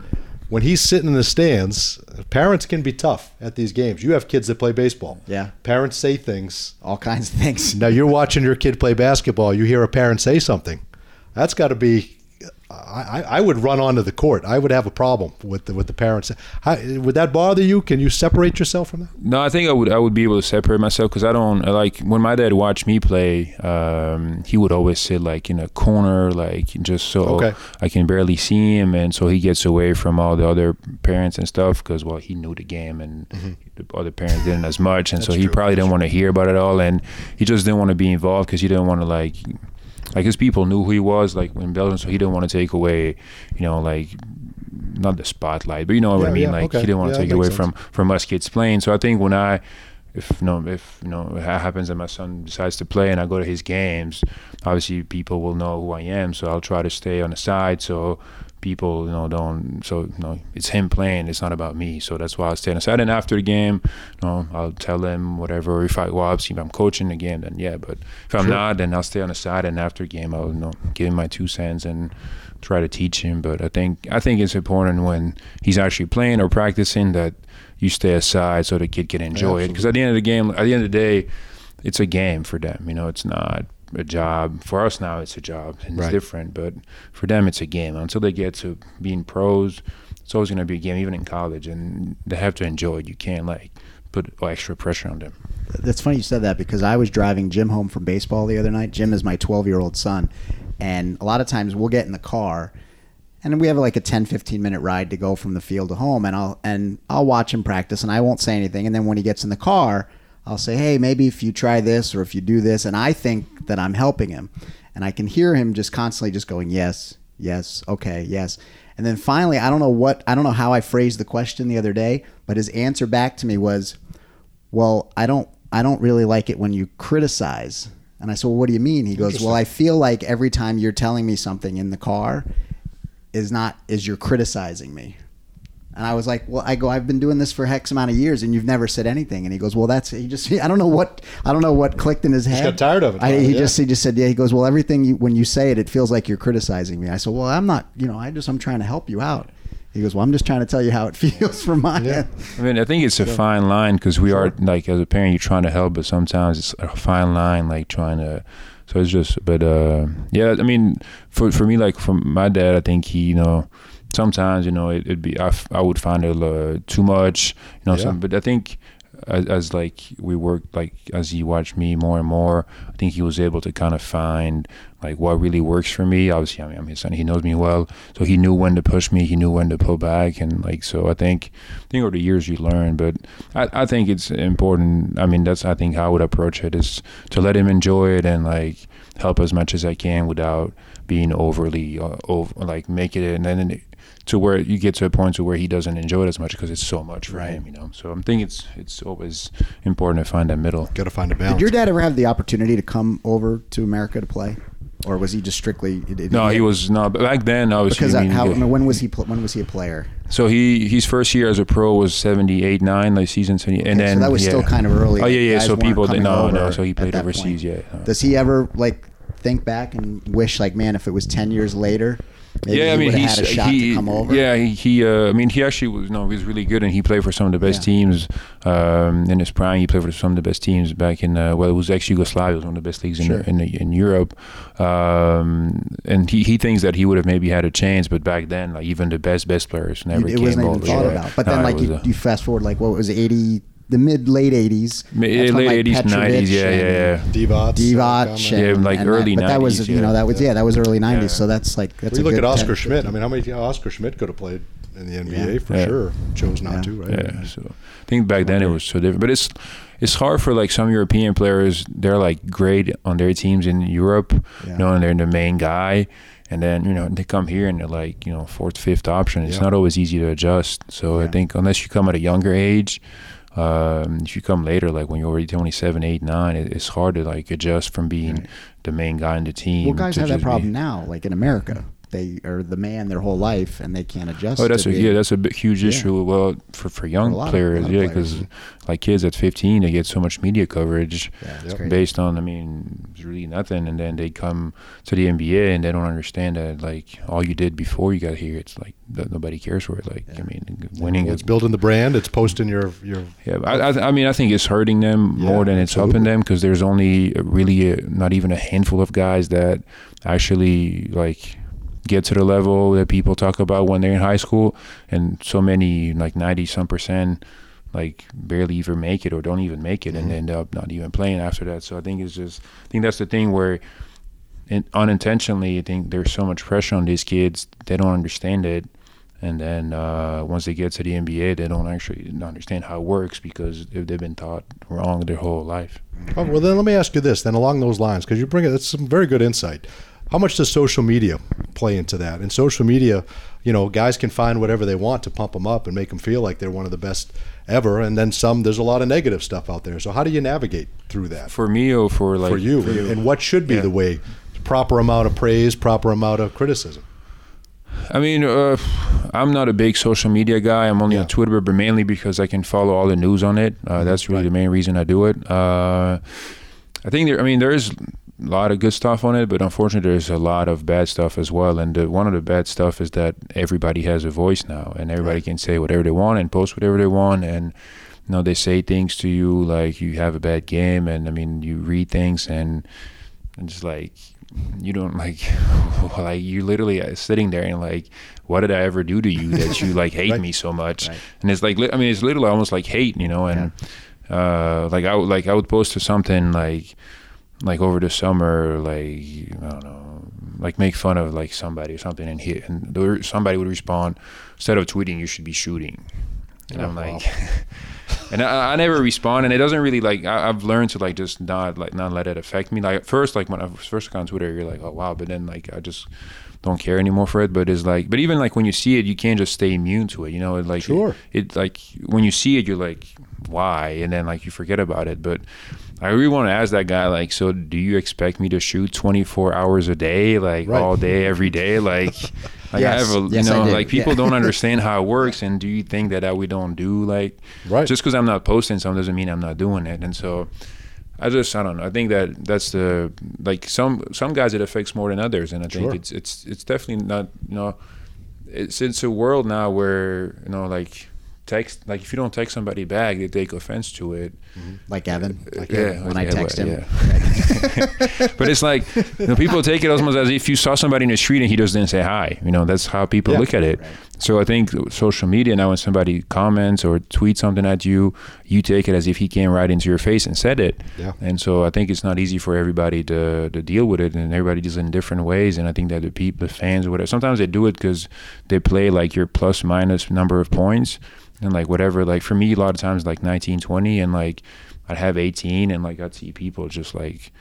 Speaker 1: when he's sitting in the stands, parents can be tough at these games. You have kids that play baseball.
Speaker 7: Yeah.
Speaker 1: Parents say things.
Speaker 7: all kinds of things.
Speaker 1: Now you're watching your kid play basketball. You hear a parent say something. That's got to be. I, I- would run onto the court. I would have a problem with the with the parents. How, would that bother you? Can you separate yourself from that?
Speaker 6: No, I think I would I would be able to separate myself because I don't like when my dad watched me play. Um, he would always sit like in a corner, like just so
Speaker 1: Okay.
Speaker 6: I can barely see him, and so he gets away from all the other parents and stuff because well he knew the game and the other parents didn't as much, and so
Speaker 1: Mm-hmm.
Speaker 6: He
Speaker 1: true.
Speaker 6: probably didn't want to hear about it all, and he just didn't want to be involved because he didn't want to like. Like his people knew who he was, like in Belgium, so he didn't want to take away, you know, like not the spotlight, but you know what
Speaker 1: Yeah,
Speaker 6: I mean.
Speaker 1: yeah,
Speaker 6: like
Speaker 1: okay.
Speaker 6: he didn't want
Speaker 1: Yeah,
Speaker 6: to take it away
Speaker 1: makes
Speaker 6: from from us kids playing. So I think when I, if you know, if you know, it happens that my son decides to play and I go to his games, obviously people will know who I am. So I'll try to stay on the side so people you know don't. So you know, it's him playing. It's not about me. So that's why I'll stay on the side. And after the game, you know, I'll tell him whatever. If I well, obviously if I'm coaching the game, then yeah. But if I'm not, then I'll stay on the side. And after the game, I'll you know give him my two cents and try to teach him. But I think I think it's important when he's actually playing or practicing that you stay aside so the kid can enjoy it. Because at the end of the game, at the end of the day, it's a game for them. You know, it's not a job. For us now, it's a job and
Speaker 1: Right.
Speaker 6: it's different. But for them, it's a game. Until they get to being pros, it's always going to be a game, even in college, and they have to enjoy it. You can't like put extra pressure on them.
Speaker 7: That's funny you said that because I was driving Jim home from baseball the other night. Jim is my 12 year old son. And a lot of times we'll get in the car and we have like a 10 15 minute ride to go from the field to home and I'll and I'll watch him practice and I won't say anything and then when he gets in the car I'll say hey maybe if you try this or if you do this and I think that I'm helping him. And I can hear him just constantly just going yes yes okay yes. And then finally I don't know what I don't know how I phrased the question the other day but his answer back to me was well i don't i don't really like it when you criticize. And i said well what do you mean? He goes well i feel like every time you're telling me something in the car is not is you're criticizing me and i was like well i go i've been doing this for hex amount of years and you've never said anything. And he goes well that's he just *laughs* i don't know what i don't know what clicked in his head.
Speaker 1: He got tired of it,
Speaker 7: I, he
Speaker 1: yeah.
Speaker 7: just he just said yeah he goes well everything you when you say it it feels like you're criticizing me. I said well i'm not you know i just i'm trying to help you out. He goes well i'm just trying to tell you how it *laughs* feels from my
Speaker 1: Yeah.
Speaker 7: end.
Speaker 6: I mean, I think it's a fine line because we are like as a parent, you're trying to help, but sometimes it's a fine line, like trying to. So it's just, but uh, yeah, I mean, for for me, like from my dad, I think he, you know, sometimes you know it, it'd be I, f- I would find it uh, too much you know
Speaker 1: Yeah.
Speaker 6: some, but I think as, as like we worked like as he watched me more and more I think he was able to kind of find like what really works for me obviously I mean I'm his son he knows me well so he knew when to push me he knew when to pull back and like so I think I think over the years you learn but I, I think it's important I mean that's I think how I would approach it is to let him enjoy it and like help as much as I can without being overly uh, over like make it and then it, to where you get to a point to where he doesn't enjoy it as much because it's so much for him, you know. So I'm thinking it's it's always important to find that middle.
Speaker 1: Got to find a balance.
Speaker 7: Did your dad ever have the opportunity to come over to America to play, or was he just strictly?
Speaker 6: No, he was no. But back then, obviously,
Speaker 7: because
Speaker 6: I
Speaker 7: I
Speaker 6: mean,
Speaker 7: how,
Speaker 6: yeah.
Speaker 7: when was he? When was he a player?
Speaker 6: so he his first year as a pro was 78, nine, like season 70, and
Speaker 7: Okay, so
Speaker 6: then
Speaker 7: that was
Speaker 6: yeah.
Speaker 7: still kind of early.
Speaker 6: Oh yeah, yeah.
Speaker 7: Guys
Speaker 6: So
Speaker 7: weren't
Speaker 6: people
Speaker 7: coming
Speaker 6: no no. So he played overseas.
Speaker 7: point.
Speaker 6: Yeah. no.
Speaker 7: Does he ever like think back and wish like, man, if it was ten years later, maybe
Speaker 6: yeah, I mean,
Speaker 7: would
Speaker 6: he's
Speaker 7: had a shot
Speaker 6: he,
Speaker 7: to come over?
Speaker 6: Yeah, he, he uh, I mean, he actually was no, he was really good, and he played for some of the best
Speaker 7: Yeah.
Speaker 6: teams um, in his prime. He played for some of the best teams back in uh, well, it was ex Yugoslavia, it was one of the best leagues in
Speaker 7: Sure.
Speaker 6: in, in Europe. Um, and he, he thinks that he would have maybe had a chance, but back then, like even the best best players never
Speaker 7: it
Speaker 6: came
Speaker 7: wasn't even thought about. But
Speaker 6: No,
Speaker 7: then, like you,
Speaker 6: a-
Speaker 7: you fast forward, like what was it, eighty, the mid late eighties,
Speaker 6: late eighties, nineties, yeah, yeah, yeah.
Speaker 1: Divac.
Speaker 7: Divac,
Speaker 6: Yeah, like
Speaker 7: and
Speaker 6: early
Speaker 7: that, But that was,
Speaker 6: 90s,
Speaker 7: you know, that was yeah, that was early nineties.
Speaker 6: Yeah.
Speaker 7: So that's like that's
Speaker 1: We
Speaker 7: a
Speaker 1: look
Speaker 7: good
Speaker 1: at Oscar
Speaker 7: 10,
Speaker 1: Schmidt. I mean, how many Oscar Schmidt could have played in the NBA for
Speaker 6: Yeah.
Speaker 1: sure? Chose not
Speaker 7: Yeah.
Speaker 1: to, right?
Speaker 6: Yeah, so I think back then it was so different. But it's it's hard for like some European players. They're like great on their teams in Europe,
Speaker 7: Yeah.
Speaker 6: you know, and they're the main guy. And then you know they come here and they're like you know fourth, fifth option. It's
Speaker 1: Yeah.
Speaker 6: not always easy to adjust. So I think unless you come at a younger age, um, if you come later, like when you're already 27, 8, 9, it, it's hard to like adjust from being the main guy in the team.
Speaker 7: Well, guys have that
Speaker 6: just be-
Speaker 7: problem now. Like in America, they are the man their whole life, and they can't adjust.
Speaker 6: Oh, that's
Speaker 7: to
Speaker 6: a
Speaker 7: being-
Speaker 6: yeah, that's a big, huge
Speaker 7: Yeah.
Speaker 6: issue. Well, for for young
Speaker 7: a lot of-
Speaker 6: players,
Speaker 7: of
Speaker 6: yeah, because like kids at 15, they get so much media coverage
Speaker 7: Yeah, it's crazy.
Speaker 6: based on, I mean, it's really nothing, and then they come to the NBA and they don't understand that like all you did before you got here, it's like that nobody cares for it. Like I mean, winning
Speaker 1: Well,
Speaker 6: is
Speaker 1: it's building the brand. It's posting your your.
Speaker 6: yeah, I, I, I mean, I think it's hurting them
Speaker 1: Yeah,
Speaker 6: more than it's helping them because there's only really a, not even a handful of guys that actually like get to the level that people talk about when they're in high school, and so many like ninety some percent like barely even make it or don't even make it and end up not even playing after that. So I think it's just I think that's the thing where in, unintentionally I think there's so much pressure on these kids they don't understand it and then uh, once they get to the NBA they don't actually understand how it works because they've they've been taught wrong their whole life.
Speaker 1: Oh, well, then let me ask you this. Then along those lines, because you bring it, that's some very good insight. How much does social media play into that? And social media, you know, guys can find whatever they want to pump them up and make them feel like they're one of the best ever. And then some. There's a lot of negative stuff out there. So how do you navigate through that
Speaker 6: For me or for like
Speaker 1: for you? And what should be
Speaker 6: Yeah.
Speaker 1: the way? Proper amount of praise, proper amount of criticism.
Speaker 6: I mean, uh, I'm not a big social media guy. I'm only
Speaker 1: Yeah.
Speaker 6: on Twitter, but mainly because I can follow all the news on it. Uh, that's really
Speaker 1: Right.
Speaker 6: the main reason I do it. Uh, I think there. I mean, there's a lot of good stuff on it, but unfortunately, there's a lot of bad stuff as well. And the, one of the bad stuff is that everybody has a voice now, and everybody can say whatever they want and post whatever they want, and you know they say things to you like you have a bad game, and I mean you read things and and just like you don't like *laughs* like you're literally uh, sitting there and like what did i ever do to you that you like *laughs* hate
Speaker 1: Right.
Speaker 6: me so much
Speaker 7: Right.
Speaker 6: and it's like li- i mean it's literally almost like hate you know and uh like i would like i would post to something like like over the summer like i don't know like make fun of like somebody or something and hit and somebody would respond instead of tweeting you should be shooting. And
Speaker 1: Oh,
Speaker 6: i'm
Speaker 1: wow.
Speaker 6: like *laughs* and I, I never respond and it doesn't really like I, i've learned to like just not like not let it affect me. Like at first like when i was first got on twitter you're like oh wow but then like i just don't care anymore for it. But it's like but even like when you see it you can't just stay immune to it you know? It, like
Speaker 1: Sure.
Speaker 6: it, it like when you see it you're like why? And then like you forget about it. But i really want to ask that guy like so do you expect me to shoot 24 hours a day like
Speaker 1: Right.
Speaker 6: all day every day *laughs* like like
Speaker 7: Yes.
Speaker 6: i have a
Speaker 7: Yes,
Speaker 6: you know like people
Speaker 7: Yeah.
Speaker 6: don't *laughs* understand how it works and do you think that, that we don't do like
Speaker 1: Right.
Speaker 6: just because i'm not posting something doesn't mean i'm not doing it and so I just I don't know. I think that that's the like some some guys it affects more than others, and I think
Speaker 1: Sure.
Speaker 6: it's it's it's definitely not you know it's it's a world now where you know like text like if you don't text somebody back, they take offense to it. Mm-hmm.
Speaker 7: Like Evan. Uh, like
Speaker 6: yeah,
Speaker 7: when
Speaker 6: like
Speaker 7: I text him.
Speaker 6: yeah. *laughs* *laughs* but it's like you know, people take it almost as if you saw somebody in the street and he just didn't say hi. You know, that's how people
Speaker 1: Yeah.
Speaker 6: look at it. So I think social media now, when somebody comments or tweets something at you, you take it as if he came right into your face and said it.
Speaker 1: Yeah.
Speaker 6: And so I think it's not easy for everybody to to deal with it, and everybody does it in different ways. And I think that the people, the fans, or whatever, sometimes they do it because they play like your plus minus number of points and like whatever. Like for me, a lot of times like 19, 20, and like I'd have 18, and like I'd see people just like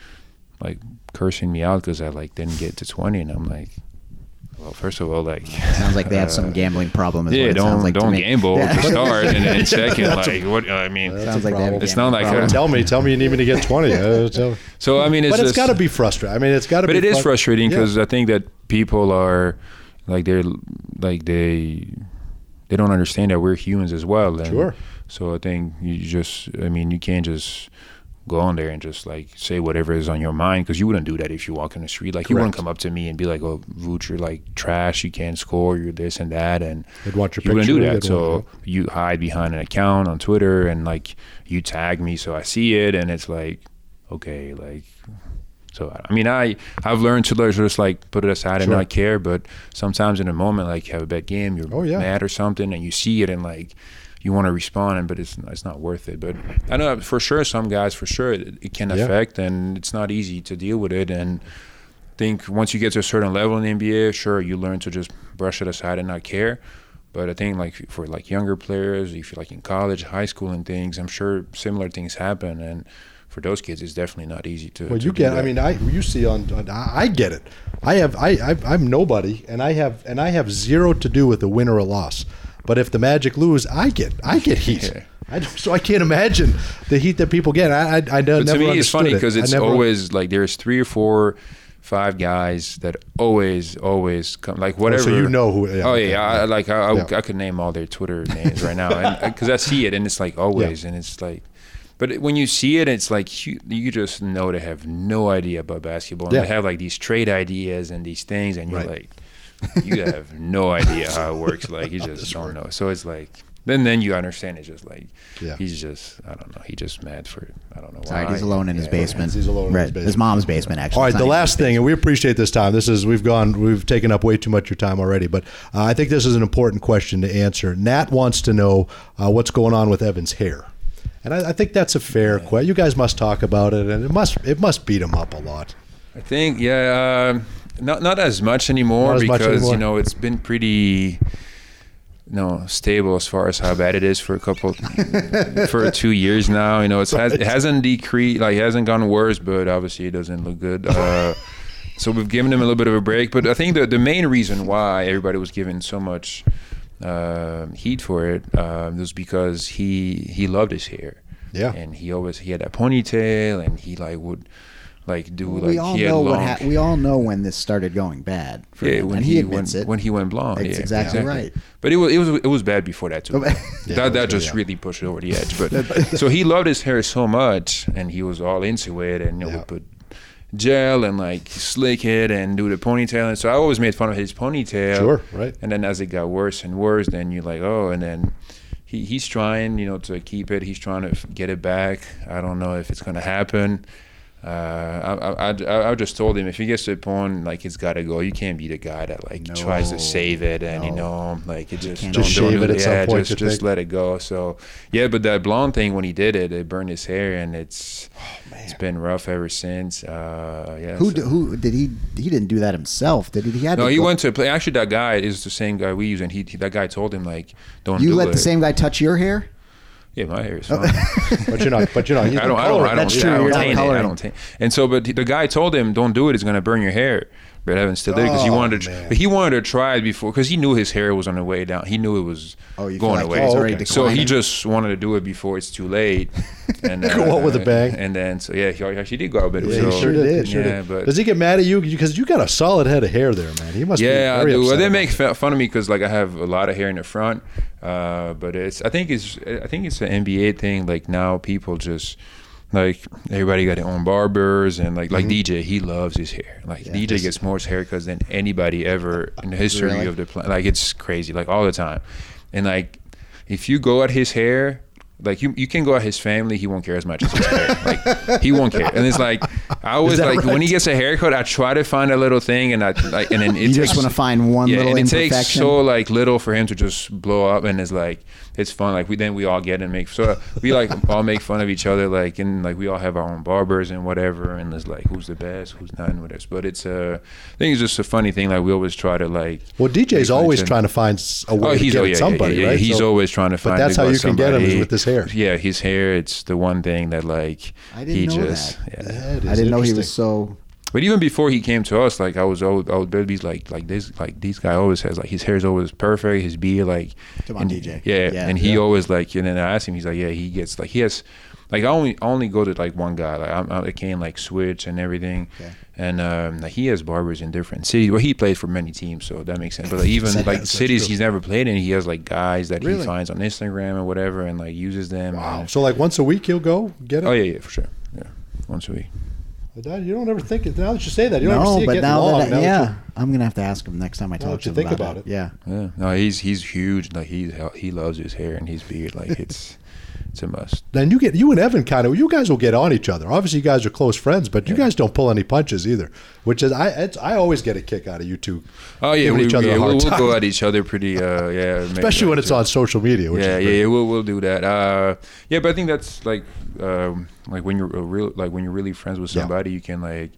Speaker 6: like cursing me out because I like didn't get to 20, and I'm like, well, first of all, like
Speaker 7: Sounds like they have some *laughs* gambling problem. Is
Speaker 6: yeah,
Speaker 7: what
Speaker 6: don't
Speaker 7: like
Speaker 6: don't
Speaker 7: me.
Speaker 6: gamble
Speaker 7: Yeah.
Speaker 6: to *laughs* start, and then second, like what I mean.
Speaker 7: Sounds like they have a
Speaker 6: It's
Speaker 7: gambling
Speaker 6: not like a-
Speaker 1: Tell me, tell me you need me to get 20. *laughs* Uh,
Speaker 6: So I mean, it's
Speaker 1: but it's got to be frustrating. I mean, it's got to be.
Speaker 6: but it is
Speaker 1: frus-
Speaker 6: frustrating
Speaker 1: Yeah.
Speaker 6: because I think that people are like they're like they they don't understand that we're humans as well. And
Speaker 1: Sure.
Speaker 6: So I think you just I mean you can't just go on there and just like say whatever is on your mind because you wouldn't do that if you walk in the street. Like you wouldn't come up to me and be like, "Oh, Vooch, you're like trash. You can't score. You're this and that." And
Speaker 1: They'd want your
Speaker 6: you wouldn't do that. So you hide behind an account on Twitter and like you tag me so I see it and it's like, okay, like so I mean I I've learned to just like put it aside and not care. But sometimes in a moment like you have a bad game, you're
Speaker 1: Oh, yeah.
Speaker 6: mad or something, and you see it and like you want to respond, but it's it's not worth it. But I know for sure some guys for sure it, it can
Speaker 1: Yeah.
Speaker 6: affect, and it's not easy to deal with it. And I think once you get to a certain level in the NBA, sure you learn to just brush it aside and not care. But I think like for like younger players, if you're like in college, high school, and things, I'm sure similar things happen. And for those kids, it's definitely not easy to.
Speaker 1: Well,
Speaker 6: to
Speaker 1: you get. I mean, I you see on, on I I get it. I have I, I I'm nobody, and I have and I have zero to do with a win or a loss. But if the Magic lose, I get I get heat. *laughs*
Speaker 6: Yeah.
Speaker 1: I so I can't imagine the heat that people get. I I, I never
Speaker 6: to me, it's funny because
Speaker 1: I
Speaker 6: it's always like there's three or four, five guys that always, always come like oh, whatever.
Speaker 1: So you know who- yeah,
Speaker 6: oh yeah, I,
Speaker 1: yeah.
Speaker 6: I- like I, I. I could name all their Twitter *laughs* names right now, and uh, because I see it, and it's like always, and it's like. But when you see it, it's like you, you just know they have no idea about basketball. And
Speaker 1: Yeah.
Speaker 6: They have like these trade ideas and these things, and you're
Speaker 1: Right.
Speaker 6: like, you have no idea how it works. Like you just don't know. So it's like then then you understand. It's just like
Speaker 1: Yeah.
Speaker 6: he's just I don't know. He just mad for I don't know
Speaker 7: Sorry,
Speaker 6: why.
Speaker 7: he's alone in his
Speaker 6: Yeah.
Speaker 7: basement.
Speaker 1: He's alone in his basement.
Speaker 7: His mom's basement, actually.
Speaker 1: All right, the last
Speaker 7: his
Speaker 1: thing, and we appreciate this time. This is we've gone, we've taken up way too much of your time already, but uh, I think this is an important question to answer. Nat wants to know uh, what's going on with Evan's hair, and I, I think that's a fair question. You guys must talk about it, and it must it must beat him up a lot.
Speaker 6: I think yeah, um, not not as much anymore
Speaker 1: as much
Speaker 6: because
Speaker 1: anymore.
Speaker 6: you know it's been pretty, you know, stable as far as how bad it is for a couple *laughs* for two years now. You know, it's has, it hasn't decreased, like it hasn't gone worse, but obviously it doesn't look good. Uh, so we've given him a little bit of a break, but I think the the main reason why everybody was given so much uh, heat for it uh, was because he he loved his hair.
Speaker 1: Yeah.
Speaker 6: and he always he had that ponytail, and he like would like do like
Speaker 7: we all
Speaker 6: he had
Speaker 7: know
Speaker 6: long,
Speaker 7: what ha- we all know when this started going bad. For
Speaker 6: yeah,
Speaker 7: him,
Speaker 6: when
Speaker 7: and
Speaker 6: he,
Speaker 7: he admits
Speaker 6: went,
Speaker 7: it.
Speaker 6: when he went blonde.
Speaker 7: That's
Speaker 6: yeah,
Speaker 7: exactly right.
Speaker 6: But it was it was it was bad before that too. *laughs*
Speaker 7: Yeah,
Speaker 6: that that
Speaker 1: good,
Speaker 6: just
Speaker 1: yeah.
Speaker 6: really pushed it over the edge. *laughs* But so he loved his hair so much, and he was all into it, and you know,
Speaker 1: Yeah.
Speaker 6: would put gel and like slick it and do the ponytail. And so I always made fun of his ponytail.
Speaker 1: Sure, right.
Speaker 6: And then as it got worse and worse, then you're like, oh, and then. He, he's trying, you know, to keep it. He's trying to get it back. I don't know if it's gonna happen. Uh, I, I, I, I just told him if he gets to a point like it's got to go. You can't be the guy that like tries to save it and you know like it just
Speaker 1: Just shave
Speaker 6: do
Speaker 1: it at some
Speaker 6: yeah,
Speaker 1: point,
Speaker 6: Just just let it go. So yeah, but that blonde thing when he did it, it burned his hair and it's it's been rough ever since. Uh, yeah.
Speaker 7: who
Speaker 6: so-
Speaker 7: d- who did he? He didn't do that himself. Did he? He had
Speaker 6: no, he
Speaker 7: go-
Speaker 6: went to play. Actually, that guy is the same guy we use, and he, he that guy told him like, "Don't
Speaker 7: You
Speaker 6: do
Speaker 7: let
Speaker 6: it."
Speaker 7: the same guy touch your hair?
Speaker 6: Yeah, my hair is oh. fine. *laughs*
Speaker 1: But you're not. But you're not.
Speaker 6: I don't, I don't, I don't,
Speaker 7: That's
Speaker 6: yeah,
Speaker 7: true,
Speaker 6: I
Speaker 7: you're
Speaker 6: don't
Speaker 7: not
Speaker 6: taint it. I
Speaker 7: coloring.
Speaker 6: don't taint. And so, but the guy told him, "Don't do it. It's gonna burn your hair." But Evan still did because he
Speaker 1: Oh,
Speaker 6: wanted to.
Speaker 1: man.
Speaker 6: But he wanted to try it before because he knew his hair was on the way down. He knew it was
Speaker 7: Oh, you feel
Speaker 6: going
Speaker 7: like
Speaker 6: away.
Speaker 7: he
Speaker 1: Oh,
Speaker 7: already
Speaker 1: okay.
Speaker 6: So he
Speaker 7: declining?
Speaker 6: just wanted to do it before it's too late. *laughs* And
Speaker 1: Go out with a bang.
Speaker 6: And then, so yeah, he actually did go out with it.
Speaker 1: Yeah,
Speaker 6: so,
Speaker 1: he sure did. he Sure
Speaker 6: yeah,
Speaker 1: did.
Speaker 6: but
Speaker 1: Does he get mad at you because you got a solid head of hair there, man? He must.
Speaker 6: yeah,
Speaker 1: be
Speaker 6: I
Speaker 1: very
Speaker 6: do. Well,
Speaker 1: upset
Speaker 6: they
Speaker 1: about
Speaker 6: make
Speaker 1: it.
Speaker 6: fa- fun of me because like I have a lot of hair in the front, uh, but it's I think it's I think it's an NBA thing. Like now, people just like everybody got their own barbers and like like
Speaker 1: Mm-hmm.
Speaker 6: DJ, he loves his hair. Like DJ gets more haircuts than anybody ever in the history
Speaker 7: Really?
Speaker 6: of the planet. Like it's crazy, like all the time, and like. if you go at his hair, like you, you can go at his family, he won't care as much as his hair. *laughs* Like he won't care. And it's like I always like when he gets a haircut, I try to find a little thing, and I like, and then it
Speaker 7: You just want to find one
Speaker 6: yeah,
Speaker 7: little
Speaker 6: and it takes so like little for him to just blow up, and it's like it's fun. Like we then we all get and make so we like *laughs* all make fun of each other, like and like we all have our own barbers and whatever, and it's like who's the best, who's not, and whatever. But it's uh, I think it's just a funny thing. Like we always try to like.
Speaker 1: Well, DJ's
Speaker 6: make fun of
Speaker 1: always trying to find a way
Speaker 6: Oh,
Speaker 1: to get
Speaker 6: oh, yeah,
Speaker 1: somebody,
Speaker 6: yeah, yeah,
Speaker 1: right?
Speaker 6: He's
Speaker 1: So-
Speaker 6: always trying to find.
Speaker 1: but
Speaker 6: find.
Speaker 1: that's how you can get him is with his hair.
Speaker 6: Yeah, his hair. It's the one thing that like
Speaker 7: I didn't
Speaker 6: he
Speaker 7: know
Speaker 6: just
Speaker 7: that.
Speaker 6: yeah.
Speaker 1: Yeah, it
Speaker 7: I didn't know he was so.
Speaker 6: But even before he came to us, like I was, always, I would be like, like this, like these guy always has like his hair's always perfect, his beard like,
Speaker 7: Come on,
Speaker 6: and-
Speaker 7: DJ.
Speaker 6: yeah,
Speaker 7: Yeah.
Speaker 6: and he
Speaker 1: Yeah.
Speaker 6: always like, and then I asked him, he's like, yeah, he gets like he has, like I only I only go to like one guy, like I'm, I can like switch and everything,
Speaker 7: Okay.
Speaker 6: and um, like he has barbers in different cities. Well, he played for many teams, so that makes sense. But like, even *laughs* like cities he's never played in, he has like guys that
Speaker 7: Really?
Speaker 6: he finds on Instagram or whatever, and like uses them.
Speaker 1: Wow.
Speaker 6: and-
Speaker 1: So like once a week he'll go get it.
Speaker 6: oh yeah, yeah, for sure, yeah, once a week.
Speaker 1: But that- You don't ever think it. Now that you say that, you don't ever see it
Speaker 7: but
Speaker 1: getting
Speaker 7: now
Speaker 1: long.
Speaker 7: that
Speaker 1: now
Speaker 7: I,
Speaker 1: that
Speaker 7: yeah,
Speaker 1: you-
Speaker 7: I'm gonna have to ask him next time I talk to him
Speaker 1: think
Speaker 7: about,
Speaker 1: about it.
Speaker 7: Yeah,
Speaker 6: Yeah, no, he's he's huge. Like he he loves his hair and his beard. Like it's *laughs* it's a must.
Speaker 1: then you get you and Evan kind of you guys will get on each other. Obviously, you guys are close friends, but you guys don't pull any punches either. Which is I it's, I always get a kick out of you two.
Speaker 6: Oh yeah, we,
Speaker 1: each other
Speaker 6: yeah, we'll, we'll go at each other pretty. Uh, yeah, *laughs*
Speaker 1: especially when it's on social media. Which
Speaker 6: yeah,
Speaker 1: is
Speaker 6: yeah, yeah, we'll we'll do that. Uh, yeah, but I think that's like um, like when you're a real like when you're really friends with
Speaker 1: Yeah.
Speaker 6: somebody, you can like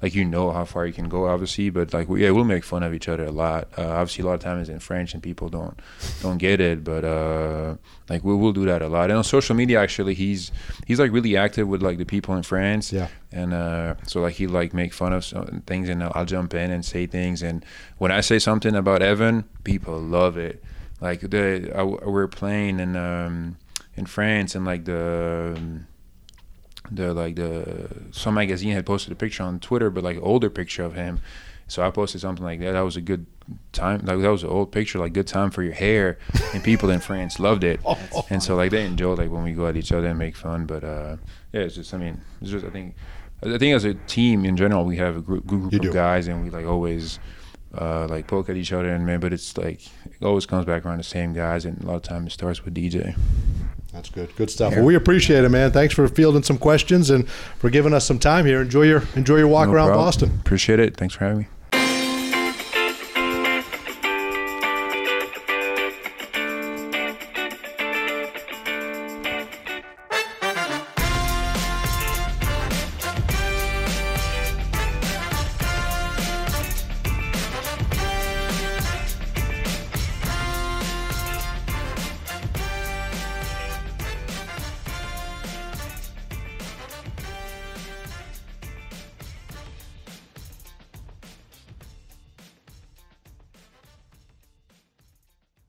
Speaker 6: like you know how far you can go, obviously. But like we, yeah, we'll make fun of each other a lot. Uh, obviously, a lot of times in French and people don't don't get it, but uh, like we will do that a lot. And on social media, actually, he's he's like really active with like the people in France.
Speaker 1: Yeah.
Speaker 6: And uh, so like he like make fun of some things, and I'll jump in and say things. And when I say something about Evan, people love it. Like the I, we're playing in um, in France, and like the um, the like the some magazine had posted a picture on Twitter, but like older picture of him. So I posted something like that. That was a good time. Like that was an old picture, like good time for your hair. And people in France loved it. *laughs* And so like they enjoy like when we go at each other and make fun. But uh, yeah, it's just I mean, it's just I think I think as a team in general we have a group, group of guys and we like always uh, like poke at each other and man, but it's like it always comes back around the same guys and a lot of time it starts with DJ.
Speaker 1: That's good. Good stuff. Well, we appreciate it, man. Thanks for fielding some questions and for giving us some time here. Enjoy your enjoy your walk
Speaker 6: No
Speaker 1: around
Speaker 6: problem.
Speaker 1: Boston.
Speaker 6: Appreciate it. Thanks for having me.